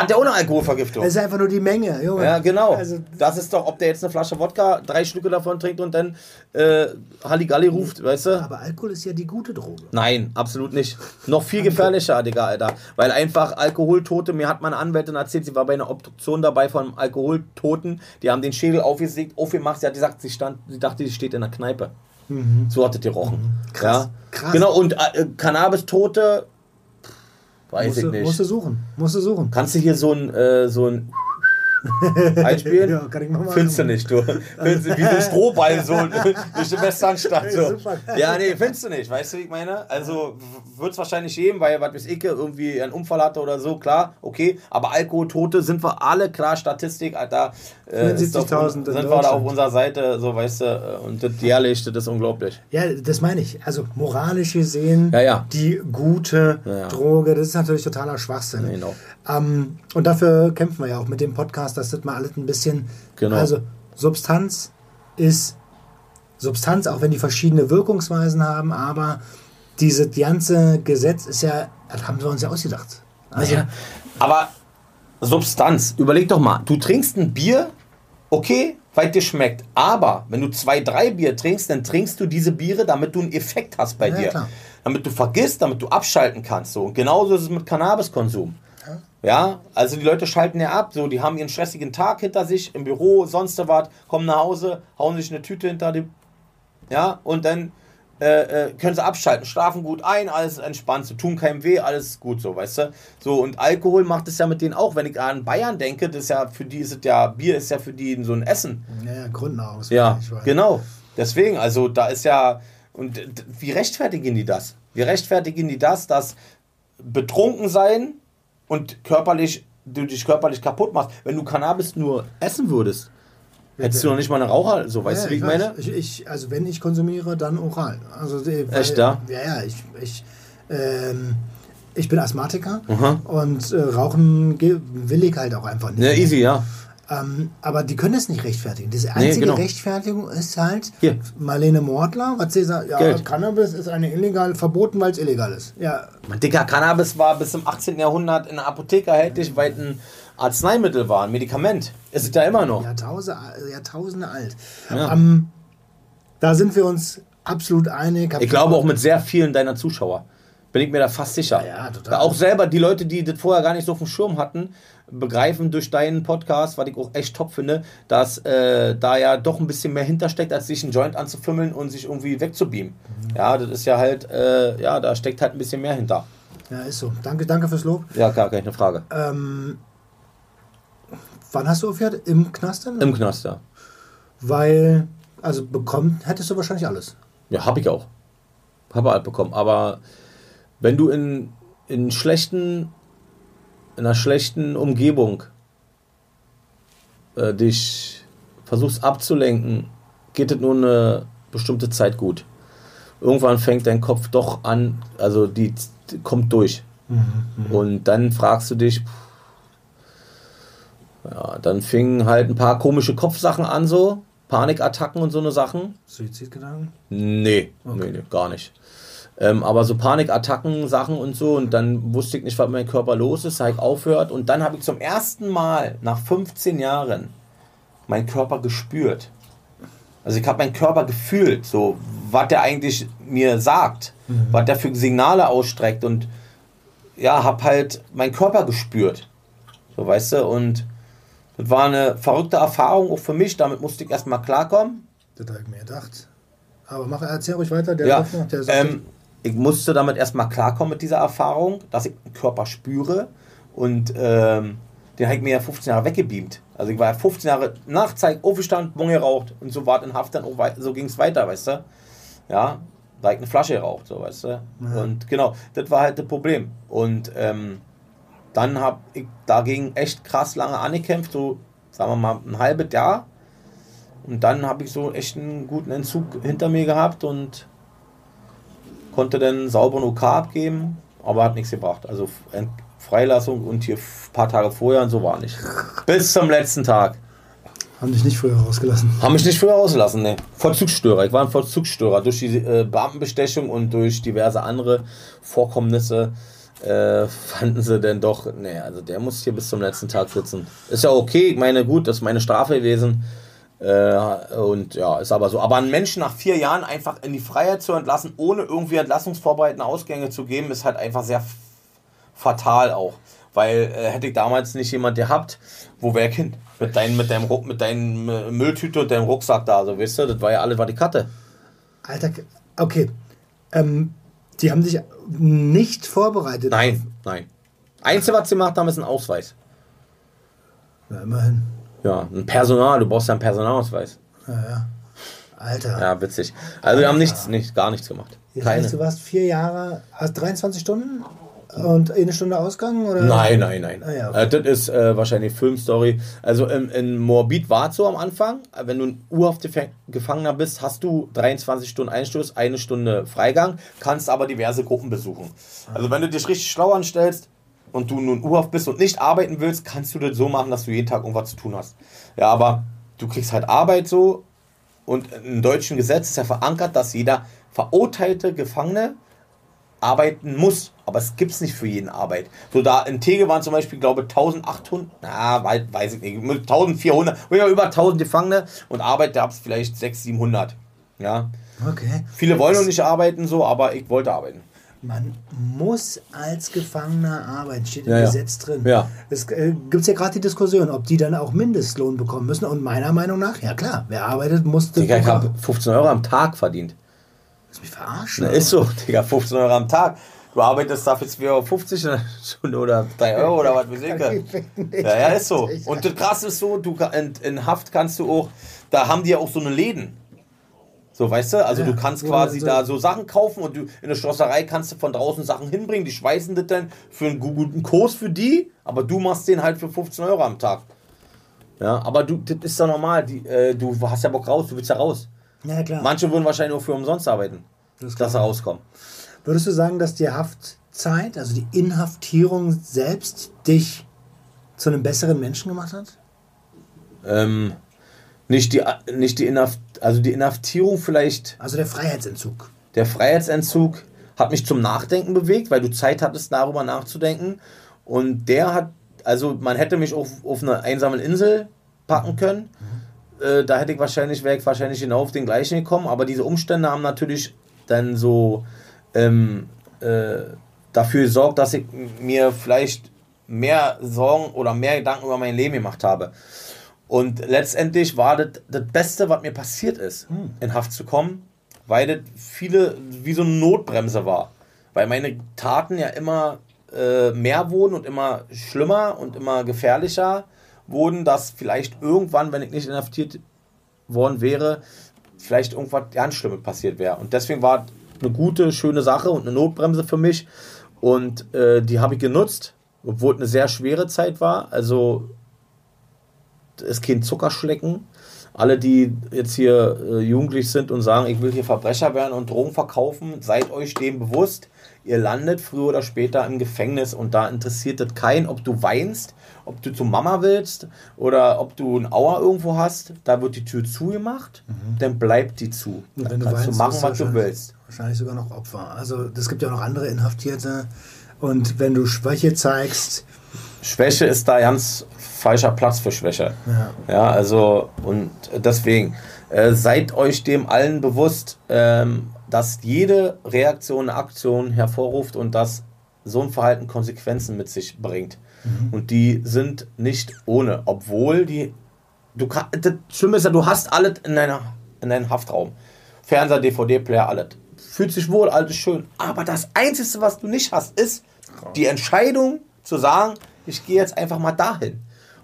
hat der ohne Alkoholvergiftung. es ist einfach nur die Menge, Junge. Ja, genau. Also, das ist doch, ob der jetzt eine Flasche Wodka, drei Stücke davon trinkt und dann äh, Halligalli ruft, weißt du? aber Alkohol ist ja die gute Droge. Nein, absolut nicht. Noch viel gefährlicher, Digga, Alter. Weil einfach Alkoholtote, mir hat meine Anwältin erzählt, sie war bei einer Obduktion dabei von einem Alkoholtoten, die haben den Schädel aufgesägt, aufgemacht, sie hat gesagt, sie, stand, sie dachte, sie steht in der Kneipe. So hat es gerochen. Mhm. Krass, Ja? krass. Genau, und äh, Cannabis-Tote, weiß Musst ich du, nicht. musst du suchen. Musst du suchen. Kannst du hier so ein, äh, so ein einspielen? Ja, kann ich mal machen. Findest du nicht, du. Findest du, wie so ein Strohball so durch die Westernstadt. So. Ja, nee, findest du nicht, weißt du, wie ich meine? Also wird es wahrscheinlich geben, weil, was weiß ich, irgendwie einen Unfall hatte oder so, klar, okay. Aber Alkoholtote sind wir alle, klar, Statistik, Alter. Äh, ist auf- 74.000 in Sind wir da auf unserer Seite, so, weißt du, äh, und das jährlich, das ist unglaublich. Ja, das meine ich. Also moralisch gesehen, Ja, ja. die gute ja. Droge, das ist natürlich totaler Schwachsinn. Genau. Ähm, und dafür kämpfen wir ja auch mit dem Podcast, dass das mal alles ein bisschen. Genau. Also Substanz ist Substanz, auch wenn die verschiedene Wirkungsweisen haben, aber dieses ganze Gesetz ist ja, das haben wir uns ja ausgedacht. Also, Ja. Aber Substanz, überleg doch mal, du trinkst ein Bier, okay, weil dir schmeckt. Aber wenn du zwei, drei Bier trinkst, dann trinkst du diese Biere, damit du einen Effekt hast bei Ja, dir. klar. Damit du vergisst, damit du abschalten kannst. So. Und genauso ist es mit Cannabiskonsum. Ja, also die Leute schalten ja ab, so, die haben ihren stressigen Tag hinter sich, im Büro, sonst was, kommen nach Hause, hauen sich eine Tüte hinter die, ja, und dann äh, äh, können sie abschalten, schlafen gut ein, alles entspannt, so tun keinem weh, alles gut so, weißt du? So, und Alkohol macht es ja mit denen auch. Wenn ich an Bayern denke, das ist ja für die ist es ja, Bier ist ja für die so ein Essen. ja, Grundnahrungsmittel. Ja, genau. Deswegen, also da ist ja, und wie rechtfertigen die das? Wie rechtfertigen die das, dass betrunken sein und körperlich, du dich körperlich kaputt machst? Wenn du Cannabis nur essen würdest, hättest du noch nicht mal eine Raucher, so, weißt Ja, du, wie ich meine? Ich, ich, also wenn ich konsumiere, dann oral. Also, äh, weil- Echt, ja? Ja, ja, ich, ich, ähm, ich bin Asthmatiker Aha. und äh, rauchen will ich halt auch einfach nicht. Ja, easy, ja. Ähm, aber die können es nicht rechtfertigen. Diese einzige genau. Rechtfertigung ist halt Hier. Marlene Mortler, was sie sagt, ja, Geld. Cannabis ist eine illegal, verboten, weil es illegal ist. Ja, Mein dicker Cannabis war bis zum 18. Jahrhundert in der Apotheke erhältlich, weil es ein Arzneimittel war, ein Medikament. Ist es ja immer noch. Jahrtausende, Jahrtausende alt. Ja. Ähm, da sind wir uns absolut einig. Ich glaube auch mit sehr vielen deiner Zuschauer. Bin ich mir da fast sicher. Ja, total. Auch selber, die Leute, die das vorher gar nicht so auf dem Schirm hatten, begreifen durch deinen Podcast, was ich auch echt top finde, dass äh, da ja doch ein bisschen mehr hintersteckt, als sich einen Joint anzufümmeln und sich irgendwie wegzubeamen. Mhm. Ja, das ist ja halt, äh, ja, da steckt halt ein bisschen mehr hinter. Ja, ist so. Danke, danke fürs Lob. Ja, gar keine Frage. Ähm, wann hast du aufgehört? Im Knast dann? Im Knast, ja. Weil, also bekommen hättest du wahrscheinlich alles. Ja, habe ich auch. Habe halt bekommen. Aber wenn du in, in schlechten, in einer schlechten Umgebung äh, dich versuchst abzulenken, geht es nur eine bestimmte Zeit gut. Irgendwann fängt dein Kopf doch an, also die, die kommt durch. Und dann fragst du dich, Ja, dann fingen halt ein paar komische Kopfsachen an, so Panikattacken und so eine Sachen. Suizidgedanken? Nee, nee, nee, gar nicht. Ähm, aber so Panikattacken, Sachen und so. Und dann wusste ich nicht, was mit meinem Körper los ist, halt aufhört. Und dann habe ich zum ersten Mal nach 15 Jahren meinen Körper gespürt. Also ich habe meinen Körper gefühlt, so was der eigentlich mir sagt, was der für Signale ausstreckt. Und ja, habe halt meinen Körper gespürt. So, weißt du, und das war eine verrückte Erfahrung auch für mich. Damit musste ich erstmal klarkommen. Das habe ich mir gedacht. Aber mach, erzähl ruhig weiter. Der Ja, noch, der sagt, ähm, ich musste damit erstmal klarkommen mit dieser Erfahrung, dass ich den Körper spüre und ähm, den habe ich mir ja 15 Jahre weggebeamt. Also ich war ja 15 Jahre Nachzeit, aufgestanden, Bon geraucht und so war in Haft dann auch wei- so ging es weiter, weißt du? Ja, da ich eine Flasche geraucht, so weißt du? Und genau, das war halt das Problem. Und ähm, dann habe ich dagegen echt krass lange angekämpft, so sagen wir mal ein halbes Jahr. Und dann habe ich so echt einen guten Entzug hinter mir gehabt und konnte dann sauberen OK abgeben, aber hat nichts gebracht. Also Freilassung und hier ein paar Tage vorher und so war nicht. Bis zum letzten Tag. haben dich nicht früher rausgelassen. Haben mich nicht früher ausgelassen, ne. Vollzugsstörer. Ich war ein Vollzugsstörer. Durch die äh, Beamtenbestechung und durch diverse andere Vorkommnisse äh, fanden sie denn doch, ne, also der muss hier bis zum letzten Tag sitzen. Ist ja okay, ich meine, gut, das ist meine Strafe gewesen. Äh, und ja, ist aber so. Aber einen Menschen nach vier Jahren einfach in die Freiheit zu entlassen, ohne irgendwie entlassungsvorbereitende Ausgänge zu geben, ist halt einfach sehr fatal auch. Weil äh, hätte ich damals nicht jemand gehabt, wo wäre Kind? Mit, dein, mit deinem mit deinem äh, Mülltüte und deinem Rucksack da, so weißt du, das war ja alles, was ich hatte. Alter, okay. Ähm, die haben dich nicht vorbereitet. Nein, nein. Einzige, was sie gemacht haben, ist ein Ausweis. Ja, immerhin. Ja, ein Personal, du brauchst ja einen Personalausweis. Ja, ja. Alter. Ja, witzig. Also wir haben nichts, nicht, gar nichts gemacht. Jetzt Keine. heißt, du warst vier Jahre, hast 23 Stunden und eine Stunde Ausgang? Oder? Nein, nein, nein. Ah, ja, okay. äh, das ist äh, wahrscheinlich Filmstory. Also in, in Morbid war es so am Anfang, äh, wenn du ein Urhaftgefangener bist, hast du 23 Stunden Einstoß, eine Stunde Freigang, kannst aber diverse Gruppen besuchen. Also wenn du dich richtig schlau anstellst und du nun Urhaft bist und nicht arbeiten willst, kannst du das so machen, dass du jeden Tag irgendwas zu tun hast. Ja, aber du kriegst halt Arbeit so und im deutschen Gesetz ist ja verankert, dass jeder verurteilte Gefangene arbeiten muss. Aber es gibt es nicht für jeden Arbeit. So da in Tegel waren zum Beispiel, glaube ich, 1800, na, wei- weiß ich nicht, mit 1400, oder über 1000 Gefangene und Arbeit gab es vielleicht 600, 700. Ja. Okay. Viele wollen noch nicht arbeiten, so, aber ich wollte arbeiten. Man muss als Gefangener arbeiten, steht im Ja. Gesetz drin. Ja. Es äh, gibt ja gerade die Diskussion, ob die dann auch Mindestlohn bekommen müssen. Und meiner Meinung nach, ja klar, wer arbeitet, muss das Digga, ich habe 15 Euro am Tag verdient. Du mich verarschen? Na, ist so, Digga, 15 Euro am Tag. Du arbeitest dafür 2,50 Euro Stunde oder 3 Euro oder was weiß ich. Ja, ja, ist so. Und das Krasse ist so, du in, in Haft kannst du auch, da haben die ja auch so eine Läden. So, weißt du? Also Ja, du kannst quasi so- da so Sachen kaufen und du in der Schlosserei kannst du von draußen Sachen hinbringen, die schweißen das dann für einen gu- guten Kurs für die, aber du machst den halt für 15 Euro am Tag. Ja, aber du, das ist doch normal. Die, äh, du hast ja Bock raus, du willst ja raus. Ja, klar. Manche würden wahrscheinlich auch für umsonst arbeiten, Das dass sie rauskommen. Würdest du sagen, dass die Haftzeit, also die Inhaftierung selbst, dich zu einem besseren Menschen gemacht hat? Ähm, nicht die, nicht die Inhaft, also die Inhaftierung vielleicht, Also der Freiheitsentzug. der Freiheitsentzug hat mich zum Nachdenken bewegt, weil du Zeit hattest, darüber nachzudenken. Und der hat, also man hätte mich auf, auf eine einsame Insel packen können. Äh, da hätte ich wahrscheinlich, wäre ich wahrscheinlich genau auf den gleichen gekommen. Aber diese Umstände haben natürlich dann so ähm, äh, dafür gesorgt, dass ich mir vielleicht mehr Sorgen oder mehr Gedanken über mein Leben gemacht habe. Und letztendlich war das das Beste, was mir passiert ist, in Haft zu kommen, weil das viele wie so eine Notbremse war. Weil meine Taten ja immer äh, mehr wurden und immer schlimmer und immer gefährlicher wurden, dass vielleicht irgendwann, wenn ich nicht inhaftiert worden wäre, vielleicht irgendwas ganz Schlimmes passiert wäre. Und deswegen war eine gute, schöne Sache und eine Notbremse für mich. Und äh, die habe ich genutzt, obwohl es eine sehr schwere Zeit war. Also ist kein Zuckerschlecken. Alle, die jetzt hier äh, jugendlich sind und sagen, ich will hier Verbrecher werden und Drogen verkaufen, seid euch dem bewusst. ihr landet früher oder später im Gefängnis und da interessiert es keinen, ob du weinst, ob du zu Mama willst oder ob du ein Auer irgendwo hast. Da wird die Tür zugemacht, dann bleibt die zu. Und Dann wenn du kannst du weinst, machen, bist was du willst. Wahrscheinlich sogar noch Opfer. Also es gibt ja noch andere Inhaftierte. Und wenn du Schwäche zeigst, Schwäche ist da ganz falscher Platz für Schwäche. Ja, also und deswegen äh, seid euch dem allen bewusst, ähm, dass jede Reaktion eine Aktion hervorruft und dass so ein Verhalten Konsequenzen mit sich bringt. Und die sind nicht ohne, obwohl die du kann, das Schlimme ist ja, du hast alles in deiner in deinem Haftraum. Fernseher, DVD-Player, alles. Fühlt sich wohl, alles schön. Aber das Einzige, was du nicht hast, ist die Entscheidung zu sagen, ich gehe jetzt einfach mal dahin.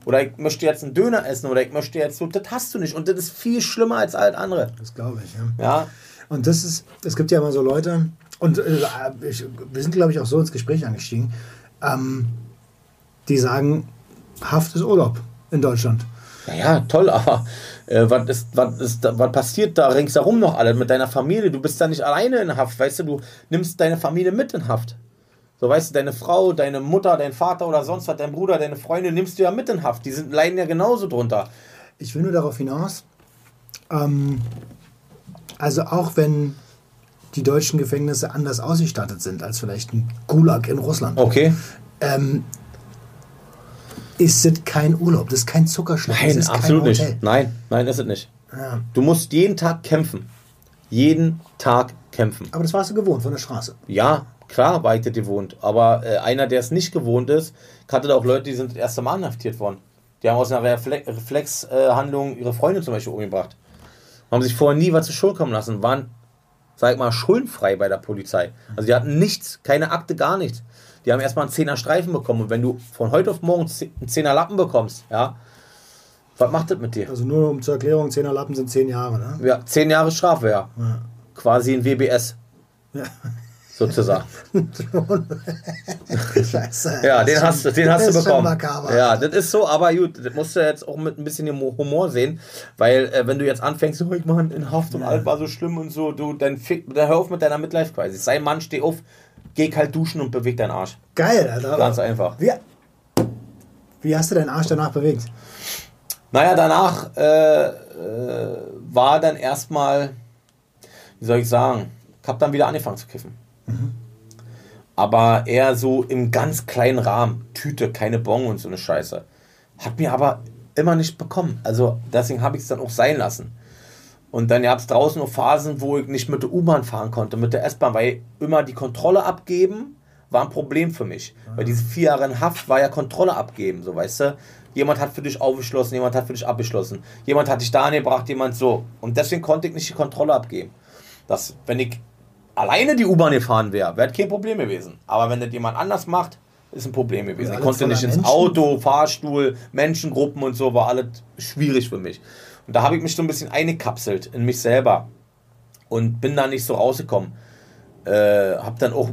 Oder ich möchte jetzt einen Döner essen oder ich möchte jetzt so, das hast du nicht. Und das ist viel schlimmer als alles andere. das glaube ich. Ja. Ja, Und das ist, es gibt ja immer so Leute, und äh, ich, wir sind, glaube ich, auch so ins Gespräch angestiegen, ähm, die sagen, Haft ist Urlaub in Deutschland. naja, toll, aber äh, was, ist, was, ist, da- was passiert da ringsherum noch alles mit deiner Familie? Du bist da nicht alleine in Haft, weißt du, du nimmst deine Familie mit in Haft. So, weißt du, deine Frau, deine Mutter, dein Vater oder sonst was, dein Bruder, deine Freunde nimmst du ja mit in Haft. Die sind, leiden ja genauso drunter. Ich will nur darauf hinaus, ähm, also auch wenn die deutschen Gefängnisse anders ausgestattet sind als vielleicht ein Gulag in Russland, Okay. ähm, ist es kein Urlaub, das ist kein Zuckerschlecken, das Nein, ist absolut kein Hotel. nicht. Nein, nein, ist es nicht. Ja. Du musst jeden Tag kämpfen. Jeden Tag kämpfen. Aber das warst du gewohnt von der Straße. Ja, klar war ich das gewohnt. Aber äh, einer, der es nicht gewohnt ist, kannte auch Leute, die sind das erste Mal inhaftiert worden. Die haben aus einer Refle Reflexhandlung ihre Freunde zum Beispiel umgebracht. Haben sich vorher nie was zu Schuld kommen lassen, waren, sag ich mal, schuldenfrei bei der Polizei. Also die hatten nichts, keine Akte, gar nichts. Die haben erstmal einen Zehner Streifen bekommen. Und wenn du von heute auf morgen einen Zehner Lappen bekommst, ja, was macht das mit dir? Also nur um zur Erklärung, 10er Lappen sind 10 Jahre, ne? Ja, zehn Jahre Strafe, ja. Quasi ein WBS, Ja. Sozusagen. Scheiße. Ja, den hast, du- den hast du bekommen. Ja, das ist so, aber gut, das musst du jetzt auch mit ein bisschen Humor sehen, weil äh, wenn du jetzt anfängst, oh, ich mach in Haft und alles war so schlimm und so, du, dann, fick, dann hör auf mit deiner Midlife-Crisis. Sei ein Mann, steh auf, geh kalt duschen und beweg deinen Arsch. Geil, Alter. Ganz einfach. Wie, wie hast du deinen Arsch danach bewegt? Naja, danach äh, äh, war dann erstmal, wie soll ich sagen, ich hab dann wieder angefangen zu kiffen. Aber eher so im ganz kleinen Rahmen. Tüte, keine Bon und so eine Scheiße. Hat mir aber immer nicht bekommen. Also deswegen habe ich es dann auch sein lassen. Und dann gab es draußen noch Phasen, wo ich nicht mit der U-Bahn fahren konnte, mit der S-Bahn, weil immer die Kontrolle abgeben war ein Problem für mich. Weil diese vier Jahre in Haft war ja Kontrolle abgeben, so weißt du. Jemand hat für dich aufgeschlossen, jemand hat für dich abgeschlossen. Jemand hat dich da angebracht, jemand so. Und deswegen konnte ich nicht die Kontrolle abgeben. Das, wenn ich alleine die U-Bahn gefahren wäre, wäre kein Problem gewesen. Aber wenn das jemand anders macht, ist ein Problem gewesen. Ich konnte nicht ins Menschen? Auto, Fahrstuhl, Menschengruppen und so, war alles schwierig für mich. Und da habe ich mich so ein bisschen eingekapselt in mich selber und bin da nicht so rausgekommen. Äh, habe dann auch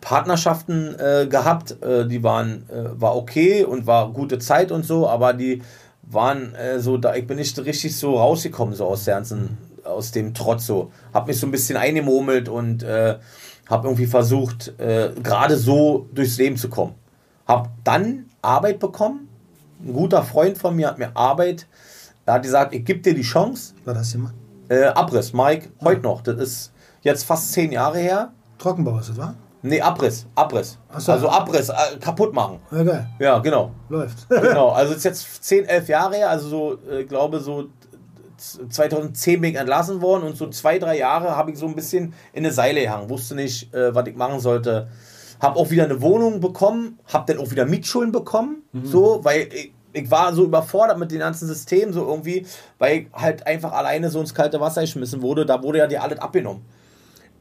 Partnerschaften äh, gehabt, äh, die waren äh, war okay und war gute Zeit und so, aber die waren äh, so da ich bin nicht richtig so rausgekommen so aus der ganzen aus dem Trotz so, habe mich so ein bisschen eingemurmelt und äh, habe irgendwie versucht äh, gerade so durchs Leben zu kommen. Habe dann Arbeit bekommen. Ein guter Freund von mir hat mir Arbeit, er hat gesagt, ich gebe dir die Chance. Hast du gemacht? Äh, Abriss, Mike, heute noch. Das ist jetzt fast zehn Jahre her. Trockenbau ist das, wa? Nee, Abriss, Abriss. So. Also Abriss, äh, kaputt machen. Ja, geil. Ja, genau. Läuft. genau. Also ist jetzt 10, 11 Jahre her, also so, äh, glaube so 2010 bin ich entlassen worden und so zwei, drei Jahre habe ich so ein bisschen in eine Seile gehangen. Wusste nicht, äh, was ich machen sollte. Habe auch wieder eine Wohnung bekommen, habe dann auch wieder Mietschulden bekommen, so, weil ich, ich war so überfordert mit dem ganzen System, so irgendwie, weil ich halt einfach alleine so ins kalte Wasser geschmissen wurde. Da wurde ja dir alles abgenommen.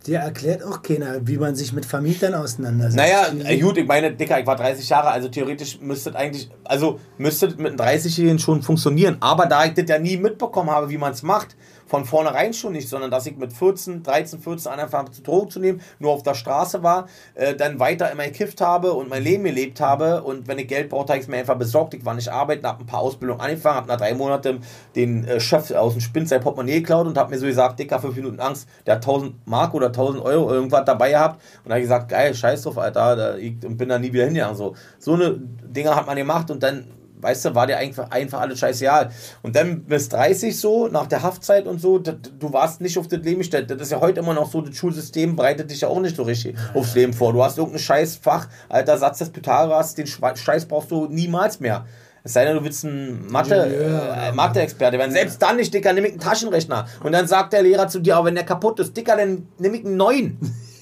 Dir erklärt auch keiner, wie man sich mit Vermietern auseinandersetzt. Naja, äh, gut, ich meine, Dicker, ich war 30 Jahre, also theoretisch müsste es eigentlich, also müsste es mit einem 30-Jährigen schon funktionieren. Aber da ich das ja nie mitbekommen habe, wie man es macht, von vornherein schon nicht, sondern dass ich mit 14, 13, 14 angefangen habe, Drogen zu nehmen, nur auf der Straße war, äh, dann weiter immer gekifft habe und mein Leben gelebt habe und wenn ich Geld brauchte, habe ich es mir einfach besorgt. Ich war nicht arbeiten, habe ein paar Ausbildungen angefangen, habe nach drei Monaten den äh, Chef aus dem Spind sein Portemonnaie geklaut und habe mir so gesagt, Dicker, 5 Minuten Angst, der hat 1000 Mark oder 1000 Euro irgendwas dabei gehabt und habe gesagt, geil, scheiß drauf, Alter, da, ich bin da nie wieder hingegangen. So, so eine Dinger hat man gemacht und dann weißt du, war dir einfach, einfach alles scheißegal. Und dann bis 30 so, nach der Haftzeit und so, du warst nicht auf das Leben gestellt. Das ist ja heute immer noch so, das Schulsystem bereitet dich ja auch nicht so richtig aufs Leben vor. Du hast irgendein Scheißfach, alter Satz des Pythagoras, den Scheiß brauchst du niemals mehr. Es sei denn, du willst ein Mathe, äh, Mathe-Experte werden. Selbst dann nicht, Dicker, nimm ich einen Taschenrechner. Und dann sagt der Lehrer zu dir, aber wenn der kaputt ist, Dicker, dann nimm ich einen neuen.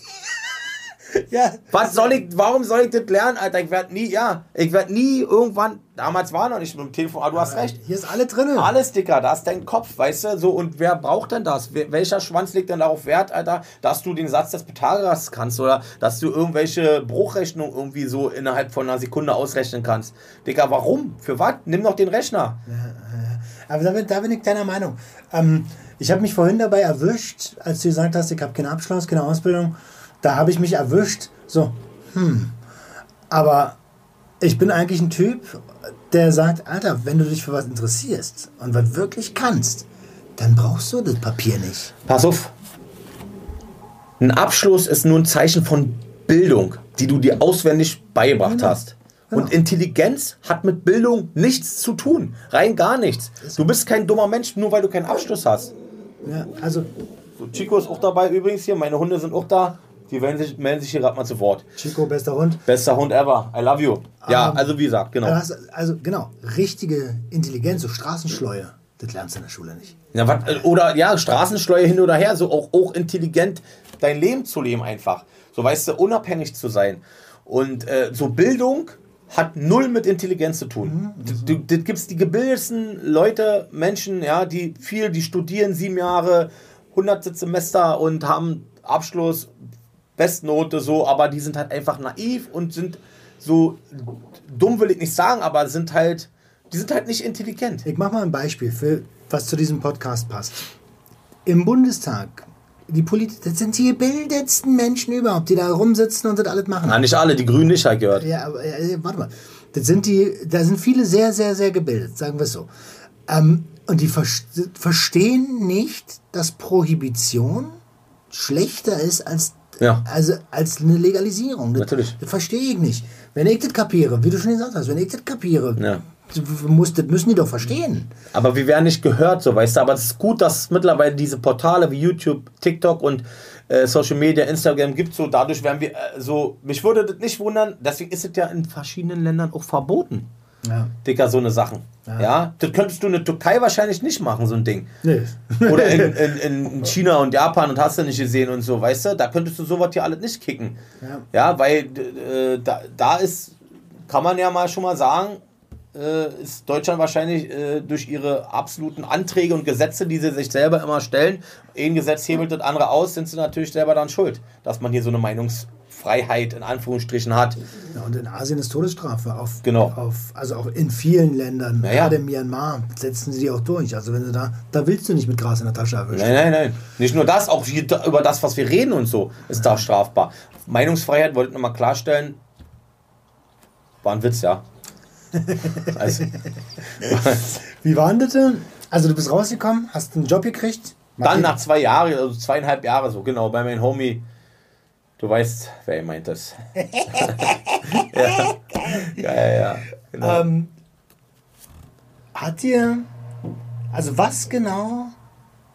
Ja. Was soll ich, warum soll ich das lernen, Alter? Ich werde nie, ja, ich werde nie irgendwann, damals war noch nicht mit dem Telefon, aber du hast recht. Hier ist alle drin. Alles, Dicker, da ist dein Kopf, weißt du? So, und wer braucht denn das? Welcher Schwanz legt denn darauf Wert, Alter, dass du den Satz des Pythagoras kannst oder dass du irgendwelche Bruchrechnungen irgendwie so innerhalb von einer Sekunde ausrechnen kannst? Dicker, warum? Für was? Nimm doch den Rechner. Aber da bin, da bin ich deiner Meinung. Ähm, ich habe mich vorhin dabei erwischt, als du gesagt hast, ich habe keinen Abschluss, keine Ausbildung. Da habe ich mich erwischt, so, hm. Aber ich bin eigentlich ein Typ, der sagt, Alter, wenn du dich für was interessierst und was wirklich kannst, dann brauchst du das Papier nicht. Pass auf. Ein Abschluss ist nur ein Zeichen von Bildung, die du dir auswendig beigebracht Genau. hast. Und Intelligenz hat mit Bildung nichts zu tun. Rein gar nichts. Du bist kein dummer Mensch, nur weil du keinen Abschluss hast. Ja, also, So, Chico ist auch dabei übrigens hier. Meine Hunde sind auch da. Die melden sich, melden sich hier gerade mal zu Wort. Chico, bester Hund. Bester Hund ever. I love you. Ja, Ähm, also wie gesagt, genau. Hast, also, genau, richtige Intelligenz, so Straßenschleue, das lernst du in der Schule nicht. Ja, wat, oder ja, Straßenschleue hin oder her, so auch, auch intelligent dein Leben zu leben einfach. So weißt du, unabhängig zu sein. Und äh, so Bildung hat null mit Intelligenz zu tun. Du, das gibt's die gebildetsten Leute, Menschen, ja, die viel, die studieren sieben Jahre, hunderte Semester und haben Abschluss, Bestnote so, aber die sind halt einfach naiv und sind so dumm will ich nicht sagen, aber sind halt, die sind halt nicht intelligent. Ich mache mal ein Beispiel, für, was zu diesem Podcast passt. Im Bundestag, die Polit das sind die gebildetsten Menschen überhaupt, die da rumsitzen und das alles machen. Na, nicht alle, die Grünen nicht halt gehört. Ja, aber warte mal. Das sind die, da sind viele sehr, sehr, sehr gebildet, sagen wir es so. Ähm, und die ver verstehen nicht, dass Prohibition schlechter ist als, Ja. also, als eine Legalisierung. Das, Natürlich. Das verstehe ich nicht. Wenn ich das kapiere, wie du schon gesagt hast, wenn ich das kapiere, Ja. muss, das müssen die doch verstehen. Aber wir werden nicht gehört, so weißt du. Aber es ist gut, dass es mittlerweile diese Portale wie YouTube, TikTok und äh, Social Media, Instagram gibt. So dadurch werden wir äh, so. Mich würde das nicht wundern. Deswegen ist es ja in verschiedenen Ländern auch verboten. Ja. Dicker, so eine Sachen. Ja. Das könntest du in der Türkei wahrscheinlich nicht machen, so ein Ding. Nee. Oder in, in, in China und Japan und hast du nicht gesehen und so, weißt du? Da könntest du sowas hier alles nicht kicken. Ja. Ja, weil äh, da, da ist, kann man ja mal schon mal sagen, äh, ist Deutschland wahrscheinlich äh, durch ihre absoluten Anträge und Gesetze, die sie sich selber immer stellen, ein Gesetz hebelt das andere aus, sind sie natürlich selber dann schuld, dass man hier so eine Meinungsfreiheit in Anführungsstrichen hat. Ja, und in Asien ist Todesstrafe. Auf, Genau. Auf, also auch in vielen Ländern, Ja, ja. gerade in Myanmar, setzen sie die auch durch. Also wenn du da, da willst du nicht mit Gras in der Tasche erwischen. Nein, nein, nein. Nicht nur das, auch hier, über das, was wir reden und so, ist da strafbar. Meinungsfreiheit wollte ich nochmal klarstellen. War ein Witz, ja. Also, Wie war denn das? Also du bist rausgekommen, hast einen Job gekriegt. dann nach zwei Jahren, also zweieinhalb Jahre so, genau, bei meinem Homie. Du weißt, wer ihr meint das. ja. ja, ja, ja. Genau. Ähm, hat dir, also was genau,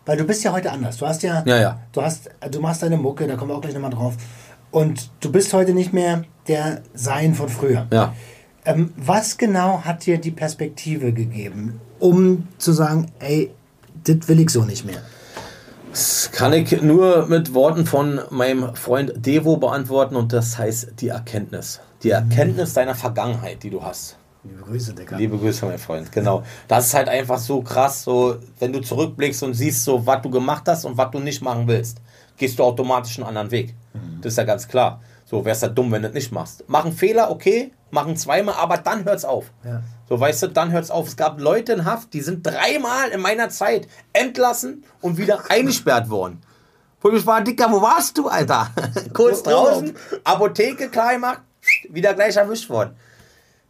weil du bist ja heute anders. Du hast ja, Ja, ja. du hast, du machst deine Mucke, da kommen wir auch gleich nochmal drauf. Und du bist heute nicht mehr der Sein von früher. ja. Ähm, was genau hat dir die Perspektive gegeben, um zu sagen, ey, das will ich so nicht mehr? Das kann ich nur mit Worten von meinem Freund Devo beantworten und das heißt die Erkenntnis. Die Erkenntnis deiner Vergangenheit, die du hast. Liebe Grüße, Digga. Liebe Grüße, mein Freund. Genau. Das ist halt einfach so krass, so, wenn du zurückblickst und siehst, so, was du gemacht hast und was du nicht machen willst, gehst du automatisch einen anderen Weg. Das ist ja ganz klar. So wär's ja dumm, wenn du das nicht machst. Machen Fehler, okay, machen zweimal, aber dann hört's auf. Ja. So, weißt du, dann hört's auf. Es gab Leute in Haft, die sind dreimal in meiner Zeit entlassen und wieder eingesperrt worden. Wo ich war, Dicker, wo warst du, Alter? Kurz draußen, Apotheke klar gemacht, wieder gleich erwischt worden.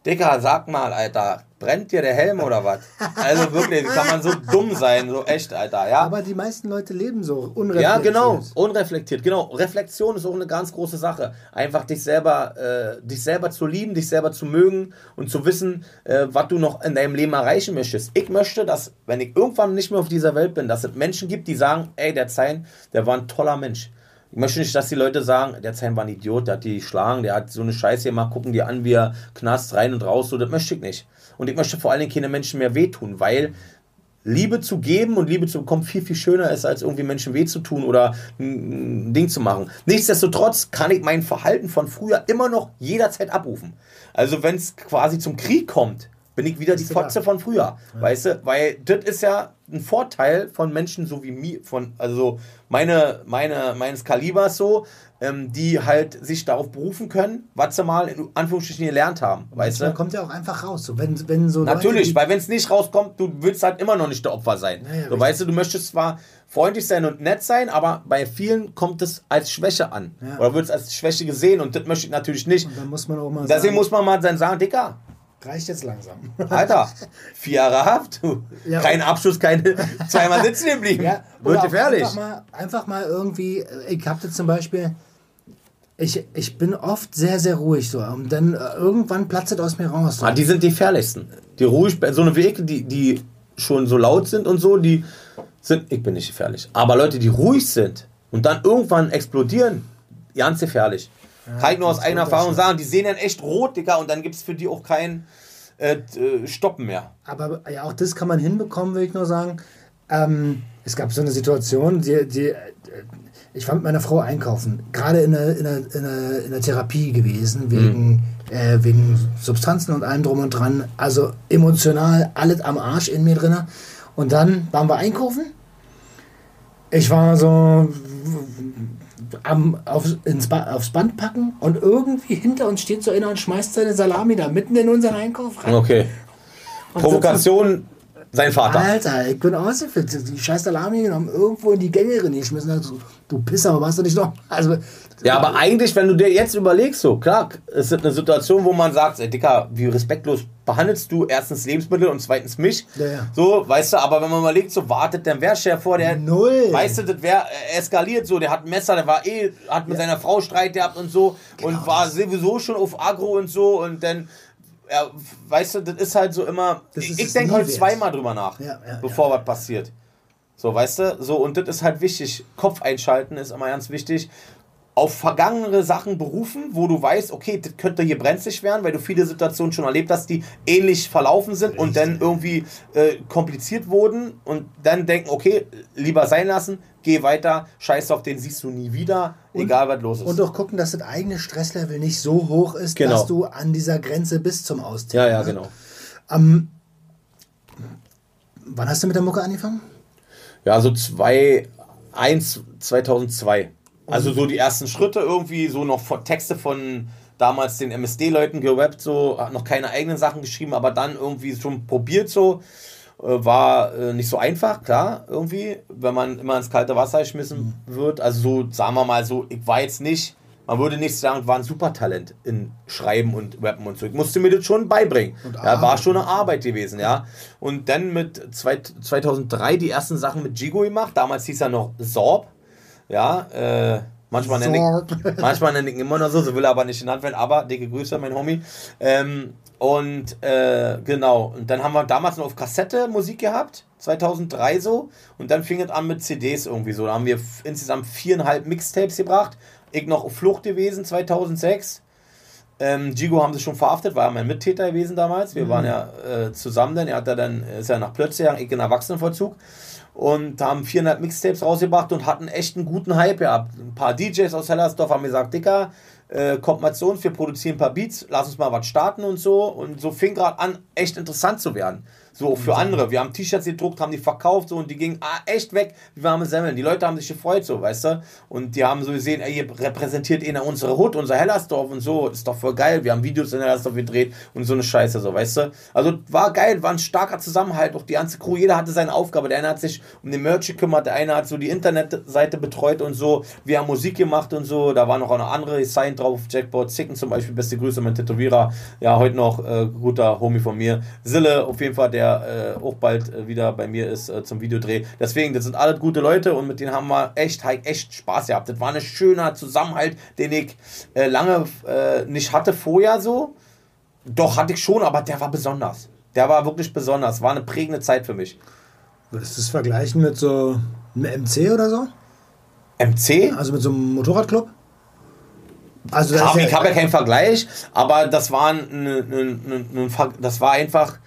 Dicker, sag mal, Alter, brennt dir der Helm oder was? Also wirklich, kann man so dumm sein, so echt, Alter, ja? Aber die meisten Leute leben so unreflektiert. Ja, genau, unreflektiert, genau. Reflexion ist auch eine ganz große Sache. Einfach dich selber, äh, dich selber zu lieben, dich selber zu mögen und zu wissen, äh, was du noch in deinem Leben erreichen möchtest. Ich möchte, dass, wenn ich irgendwann nicht mehr auf dieser Welt bin, dass es Menschen gibt, die sagen, ey, der Zein, der war ein toller Mensch. Ich möchte nicht, dass die Leute sagen, der Zein war ein Idiot, der hat die geschlagen, der hat so eine Scheiße gemacht, gucken die an, wie er knast rein und raus, so, das möchte ich nicht. Und ich möchte vor allen Dingen keine Menschen mehr wehtun, weil Liebe zu geben und Liebe zu bekommen viel, viel schöner ist, als irgendwie Menschen weh zu tun oder ein Ding zu machen. Nichtsdestotrotz kann ich mein Verhalten von früher immer noch jederzeit abrufen. Also wenn es quasi zum Krieg kommt, bin ich wieder die? Fotze von früher. Weißt du? Weil das ist ja ein Vorteil von Menschen so wie mir, von, also meine, meine, meines Kalibers so, ähm, die halt sich darauf berufen können, was sie mal in Anführungsstrichen gelernt haben. Weißt Da du? kommt ja auch einfach raus. So, wenn, wenn so Natürlich, Leute, weil wenn es nicht rauskommt, du willst halt immer noch nicht der Opfer sein. Ja, ja, so, weißt du, du möchtest zwar freundlich sein und nett sein, aber bei vielen kommt es als Schwäche an. Ja. Oder wird es als Schwäche gesehen und das möchte ich natürlich nicht. da muss man auch mal Deswegen sagen, muss man mal dann sagen, Dicker, reicht jetzt langsam. Alter, vier Jahre Haft, du. Ja. kein Abschluss, keine zweimal sitzen geblieben. Ja, Wird gefährlich. Einfach mal, einfach mal irgendwie, äh, ich habe zum Beispiel, ich, ich bin oft sehr, sehr ruhig so. Und dann äh, irgendwann platzt es aus mir raus. So. Ah, die sind die gefährlichsten. Die ruhig, so eine Wege, die, die schon so laut sind und so, die sind, ich bin nicht gefährlich. Aber Leute, die ruhig sind und dann irgendwann explodieren, ganz gefährlich. Kann ich nur aus eigener Erfahrung sagen, die sehen dann echt rot, Digga, und dann gibt es für die auch kein äh, äh, Stoppen mehr. Aber ja, auch das kann man hinbekommen, will ich nur sagen. Ähm, es gab so eine Situation, die, die, äh, ich war mit meiner Frau einkaufen, gerade in der, in der, in der, in der Therapie gewesen, wegen, äh, wegen Substanzen und allem drum und dran. Also emotional alles am Arsch in mir drin. Und dann waren wir einkaufen. Ich war so am, auf, ins ba aufs Band packen und irgendwie hinter uns steht so einer und schmeißt seine Salami da mitten in unseren Einkauf rein. Okay. Und Provokation, sein Vater. Alter, ich bin ausgeflippt. Die scheiß Salami genommen, irgendwo in die Gängerin geschmissen. Also, du Pisser, aber warst du nicht noch? Also, Ja, aber eigentlich, wenn du dir jetzt überlegst, so, klar, es ist eine Situation, wo man sagt, ey, Dicker, wie respektlos behandelst du erstens Lebensmittel und zweitens mich? Ja, ja. So, weißt du, aber wenn man überlegt, so, wartet der Wehrchef vor, der, Null. weißt du, das wäre eskaliert so, der hat ein Messer, der war eh, hat mit seiner Frau Streit gehabt und so Genau und war sowieso schon auf Agro und so und dann, ja, weißt du, das ist halt so immer, ich, ich denke wert. zweimal drüber nach, Ja, ja, bevor was passiert. So, weißt du? So, und das ist halt wichtig. Kopf einschalten ist immer ganz wichtig. Auf vergangene Sachen berufen, wo du weißt, okay, das könnte hier brenzlig werden, weil du viele Situationen schon erlebt hast, die ähnlich verlaufen sind und dann irgendwie äh, kompliziert wurden und dann denken, okay, lieber sein lassen, geh weiter, scheiß auf den siehst du nie wieder, egal was los ist. und auch gucken, dass das eigene Stresslevel nicht so hoch ist, Genau. dass du an dieser Grenze bist zum Austicken. ja, ja, ne? genau. Wann hast du mit der Mucke angefangen? Ja, so 2, 1, 2002. Also so die ersten Schritte irgendwie, so noch Texte von damals den MSD-Leuten gerappt, so, hat noch keine eigenen Sachen geschrieben, aber dann irgendwie schon probiert so. Äh, War äh, nicht so einfach, klar, irgendwie, wenn man immer ins kalte Wasser geschmissen wird. Also so, sagen wir mal so, ich war jetzt nicht, man würde nicht sagen, war ein Supertalent in Schreiben und Rappen und so. Ich musste mir das schon beibringen. Ja, war schon eine Arbeit gewesen, ja. Und dann mit zwei, 2003 die ersten Sachen mit Jigo gemacht. Damals hieß er noch Sorb. Ja, äh, manchmal nenne ich, manchmal nenne ich ihn immer noch so, so will er aber nicht genannt werden, aber dicke Grüße, mein Homie. Ähm, und äh, genau, und dann haben wir damals noch auf Kassette Musik gehabt, 2003 so, und dann fing es an mit CDs irgendwie so. Da haben wir insgesamt viereinhalb Mixtapes gebracht. Ich noch auf Flucht gewesen, 2006. Ähm, Gigo haben sie schon verhaftet, war ja mein Mittäter gewesen damals. Wir waren ja äh, zusammen dann. Er hat ja dann, ist ja nach gegangen, ich in Erwachsenenvollzug. Und haben viereinhalb Mixtapes rausgebracht und hatten echt einen guten Hype gehabt. Ein paar DJs aus Hellersdorf haben gesagt, Dicker, äh, kommt mal zu uns, wir produzieren ein paar Beats, lass uns mal was starten und so. Und so fing gerade an, echt interessant zu werden. So für andere. Wir haben T-Shirts gedruckt, haben die verkauft so und die gingen ah, echt weg wie warme Semmeln. Die Leute haben sich gefreut, so, weißt du? Und die haben so gesehen, ey, ihr repräsentiert eh unsere Hut, unser Hellersdorf und so. Ist doch voll geil. Wir haben Videos in Hellersdorf gedreht und so eine Scheiße, so, weißt du? Also war geil, war ein starker Zusammenhalt. Auch die ganze Crew, jeder hatte seine Aufgabe. Der eine hat sich um den Merch gekümmert, der eine hat so die Internetseite betreut und so. Wir haben Musik gemacht und so. Da war noch eine andere Sign drauf, Jackpot Zicken zum Beispiel. Beste Grüße, mein Tätowierer. Ja, heute noch äh, guter Homie von mir. Sille, auf jeden Fall, der äh, auch bald äh, wieder bei mir ist äh, zum Videodreh. Deswegen, das sind alle gute Leute und mit denen haben wir echt, echt Spaß gehabt. Das war ein schöner Zusammenhalt, den ich äh, lange äh, nicht hatte vorher so. Doch, hatte ich schon, aber der war besonders. Der war wirklich besonders. War eine prägende Zeit für mich. Würdest du das vergleichen mit so einem MC oder so? MC? Also mit so einem Motorradclub? Also das ich habe ja keinen Vergleich, aber das war, ein, ein, ein, das war einfach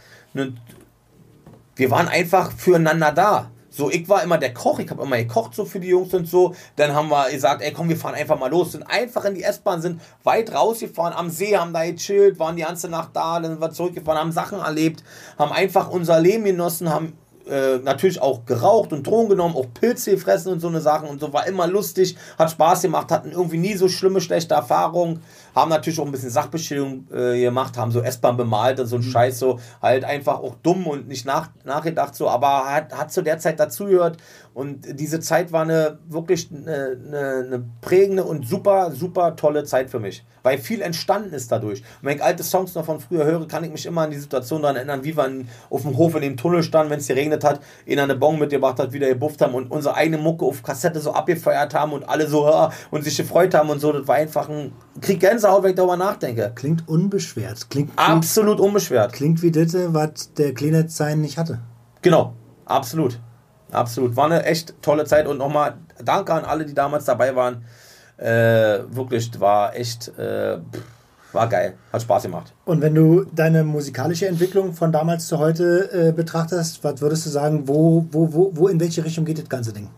wir waren einfach füreinander da. So, ich war immer der Koch, ich habe immer gekocht so für die Jungs und so. Dann haben wir gesagt, ey komm, wir fahren einfach mal los. Sind einfach in die S-Bahn, sind weit rausgefahren am See, haben da gechillt, waren die ganze Nacht da, dann sind wir zurückgefahren, haben Sachen erlebt, haben einfach unser Leben genossen, haben äh, natürlich auch geraucht und Drogen genommen, auch Pilze gefressen und so eine Sachen und so, war immer lustig, hat Spaß gemacht, hatten irgendwie nie so schlimme, schlechte Erfahrungen haben natürlich auch ein bisschen Sachbeschädigung äh, gemacht, haben so S-Bahn bemalt und so ein mhm. Scheiß, so halt einfach auch dumm und nicht nach, nachgedacht, so, aber hat, hat zu der Zeit dazugehört und diese Zeit war eine wirklich eine, eine, eine, prägende und super, super tolle Zeit für mich, weil viel entstanden ist dadurch. Und wenn ich alte Songs noch von früher höre, kann ich mich immer an die Situation daran erinnern, wie wir auf dem Hof in dem Tunnel standen, wenn es geregnet hat, in eine Bon mitgebracht hat, wieder gebufft haben und unsere eigene Mucke auf Kassette so abgefeiert haben und alle so und sich gefreut haben und so. Das war einfach ein Krieg Gänsehaut, wenn ich darüber nachdenke. Klingt unbeschwert. Klingt, absolut klingt, unbeschwert. Klingt wie das, was der Kleinetz sein nicht hatte. Genau, absolut. Absolut. War eine echt tolle Zeit und nochmal danke an alle, die damals dabei waren. Äh, wirklich, war echt, äh, war geil. Hat Spaß gemacht. Und wenn du deine musikalische Entwicklung von damals zu heute äh, betrachtest, was würdest du sagen, wo, wo, wo, wo, in welche Richtung geht das ganze Ding?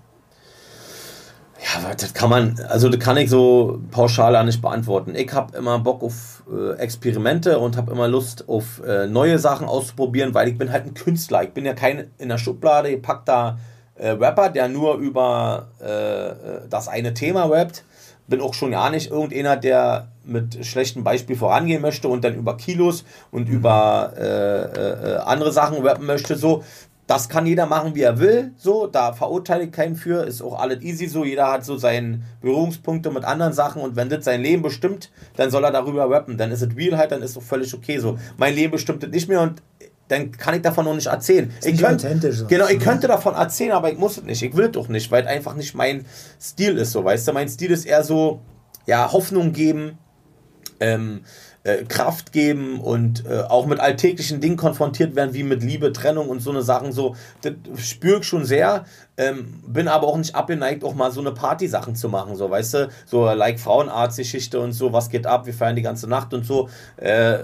Das kann man, also das kann ich so pauschal nicht beantworten. Ich habe immer Bock auf äh, Experimente und habe immer Lust auf äh, neue Sachen auszuprobieren, weil ich bin halt ein Künstler. Ich bin ja kein in der Schublade gepackter äh, Rapper, der nur über äh, das eine Thema rappt. Bin auch schon ja nicht irgendeiner, der mit schlechtem Beispiel vorangehen möchte und dann über Kilos und über äh, äh, andere Sachen rappen möchte. So, das kann jeder machen, wie er will. So, da verurteile ich keinen für. Ist auch alles easy so. Jeder hat so seine Berührungspunkte mit anderen Sachen und wenn das sein Leben bestimmt, dann soll er darüber rappen. Dann ist es real halt, dann ist es völlig okay so. Mein Leben bestimmt das nicht mehr und dann kann ich davon noch nicht erzählen. Ist ich könnte, authentisch. Genau, ich könnte davon erzählen, aber ich muss es nicht. Ich will es doch nicht, weil es einfach nicht mein Stil ist so. Weißt du, mein Stil ist eher so, ja, Hoffnung geben, ähm, äh, Kraft geben und äh, auch mit alltäglichen Dingen konfrontiert werden, wie mit Liebe, Trennung und so eine Sachen. So, das spüre ich schon sehr. Ähm, bin aber auch nicht abgeneigt, auch mal so eine Party-Sachen zu machen, so, weißt du, so like Frauenarzt-Geschichte und so, was geht ab, wir feiern die ganze Nacht und so. Äh,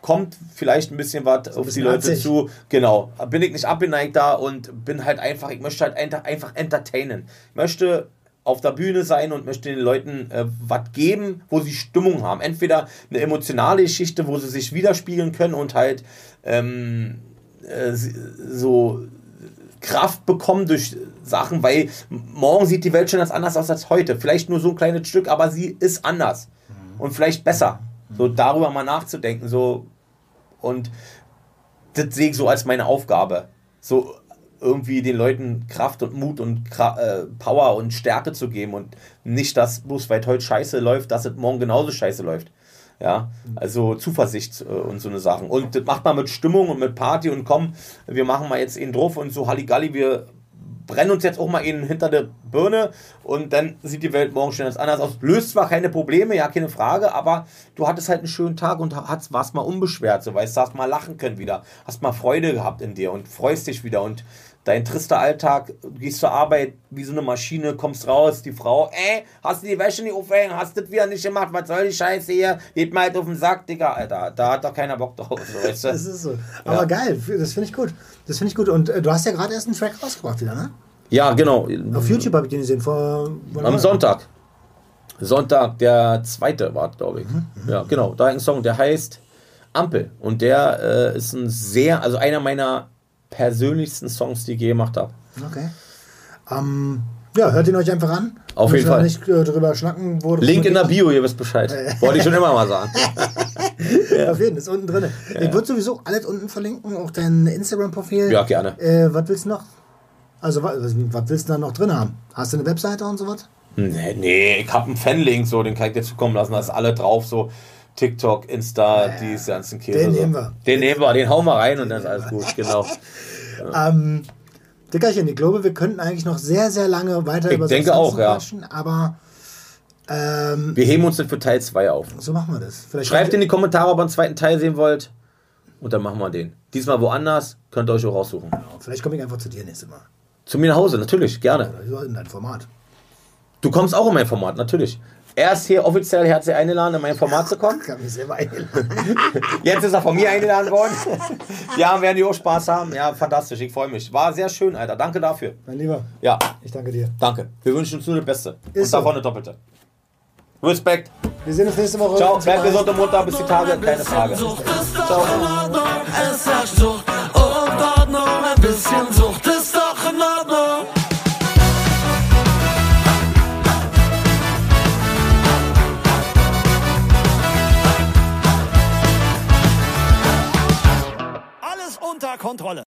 kommt vielleicht ein bisschen was so auf die Leute zu. Genau. Bin ich nicht abgeneigt da und bin halt einfach, ich möchte halt einfach entertainen. Ich möchte auf der Bühne sein und möchte den Leuten äh, was geben, wo sie Stimmung haben. Entweder eine emotionale Geschichte, wo sie sich widerspiegeln können und halt ähm, äh, so Kraft bekommen durch Sachen, weil morgen sieht die Welt schon ganz anders aus als heute. Vielleicht nur so ein kleines Stück, aber sie ist anders mhm. und vielleicht besser. So darüber mal nachzudenken, so und das sehe ich so als meine Aufgabe. So irgendwie den Leuten Kraft und Mut und äh, Power und Stärke zu geben und nicht, dass bloß weil heute scheiße läuft, dass es morgen genauso scheiße läuft. Ja, also Zuversicht äh, und so eine Sachen. Und das macht man mit Stimmung und mit Party und komm, wir machen mal jetzt ihn drauf und so Halligalli, wir brennen uns jetzt auch mal ihn hinter der Birne und dann sieht die Welt morgen schon ganz anders aus. Löst zwar keine Probleme, ja, keine Frage, aber du hattest halt einen schönen Tag und hast, warst mal unbeschwert, so weißt du, hast mal lachen können wieder, hast mal Freude gehabt in dir und freust dich wieder und dein trister Alltag, du gehst zur Arbeit wie so eine Maschine, kommst raus, die Frau, ey, hast du die Wäsche nicht aufhängen, hast du das wieder nicht gemacht, was soll die Scheiße hier, geht mal halt auf den Sack, Digga, Alter, da hat doch keiner Bock drauf, so, weißt du? Das ist so. Aber ja. geil, das finde ich gut, das finde ich gut und äh, du hast ja gerade erst einen Track rausgebracht wieder, ne? Ja, genau. Auf YouTube habe ich den gesehen, vor... Am Sonntag. Sonntag, der zweite war, glaube ich. Ja, genau. Da ein Song, der heißt Ampel. Und der äh, ist ein sehr, also einer meiner persönlichsten Songs, die ich je gemacht habe. Okay. Ähm, ja, hört ihn euch einfach an. Auf jeden Fall. nicht äh, drüber schnacken, wo Link in der Bio, ihr wisst Bescheid. Wollte ich schon immer mal sagen. Auf jeden Fall, ist unten drin. Ich würde sowieso alles unten verlinken, auch dein Instagram-Profil. Ja, gerne. Äh, was willst du noch? Also, was, was willst du da noch drin haben? Hast du eine Webseite und sowas? Nee, nee ich habe einen Fanlink, so, den kann ich dir zukommen lassen. Da ist alle drauf, so TikTok, Insta, die ganzen Käse. Den so. nehmen wir. Den nehmen wir, den hauen wir rein und dann ist alles gut, genau. Ähm, Dickerchen, ich glaube, wir könnten eigentlich noch sehr, sehr lange weiter Ich über denke auch, ja. quatschen, aber ähm, Wir heben uns dann für Teil 2 auf. so machen wir das. Vielleicht Schreibt in die Kommentare, ob ihr einen zweiten Teil sehen wollt. Und dann machen wir den. Diesmal woanders, könnt ihr euch auch raussuchen. Vielleicht komme ich einfach zu dir nächstes Mal. Zu mir nach Hause, natürlich, gerne. So in dein Format. Du kommst auch in mein Format, natürlich. Er ist hier offiziell herzlich eingeladen, in mein Format zu kommen. Ich habe mich selber eingeladen. Jetzt ist er von mir eingeladen worden. Ja, werden die auch Spaß haben. Ja, fantastisch, ich freue mich. War sehr schön, Alter. Danke dafür. mein Lieber, Ja, ich danke dir. danke. Wir wünschen uns nur das Beste. Und Ist so. davon eine doppelte. Respekt. Wir sehen uns nächste Woche. Ciao, bleibt gesund und munter. Bis die Tage. Keine Frage. Ordnung, es herrscht Kontrolle.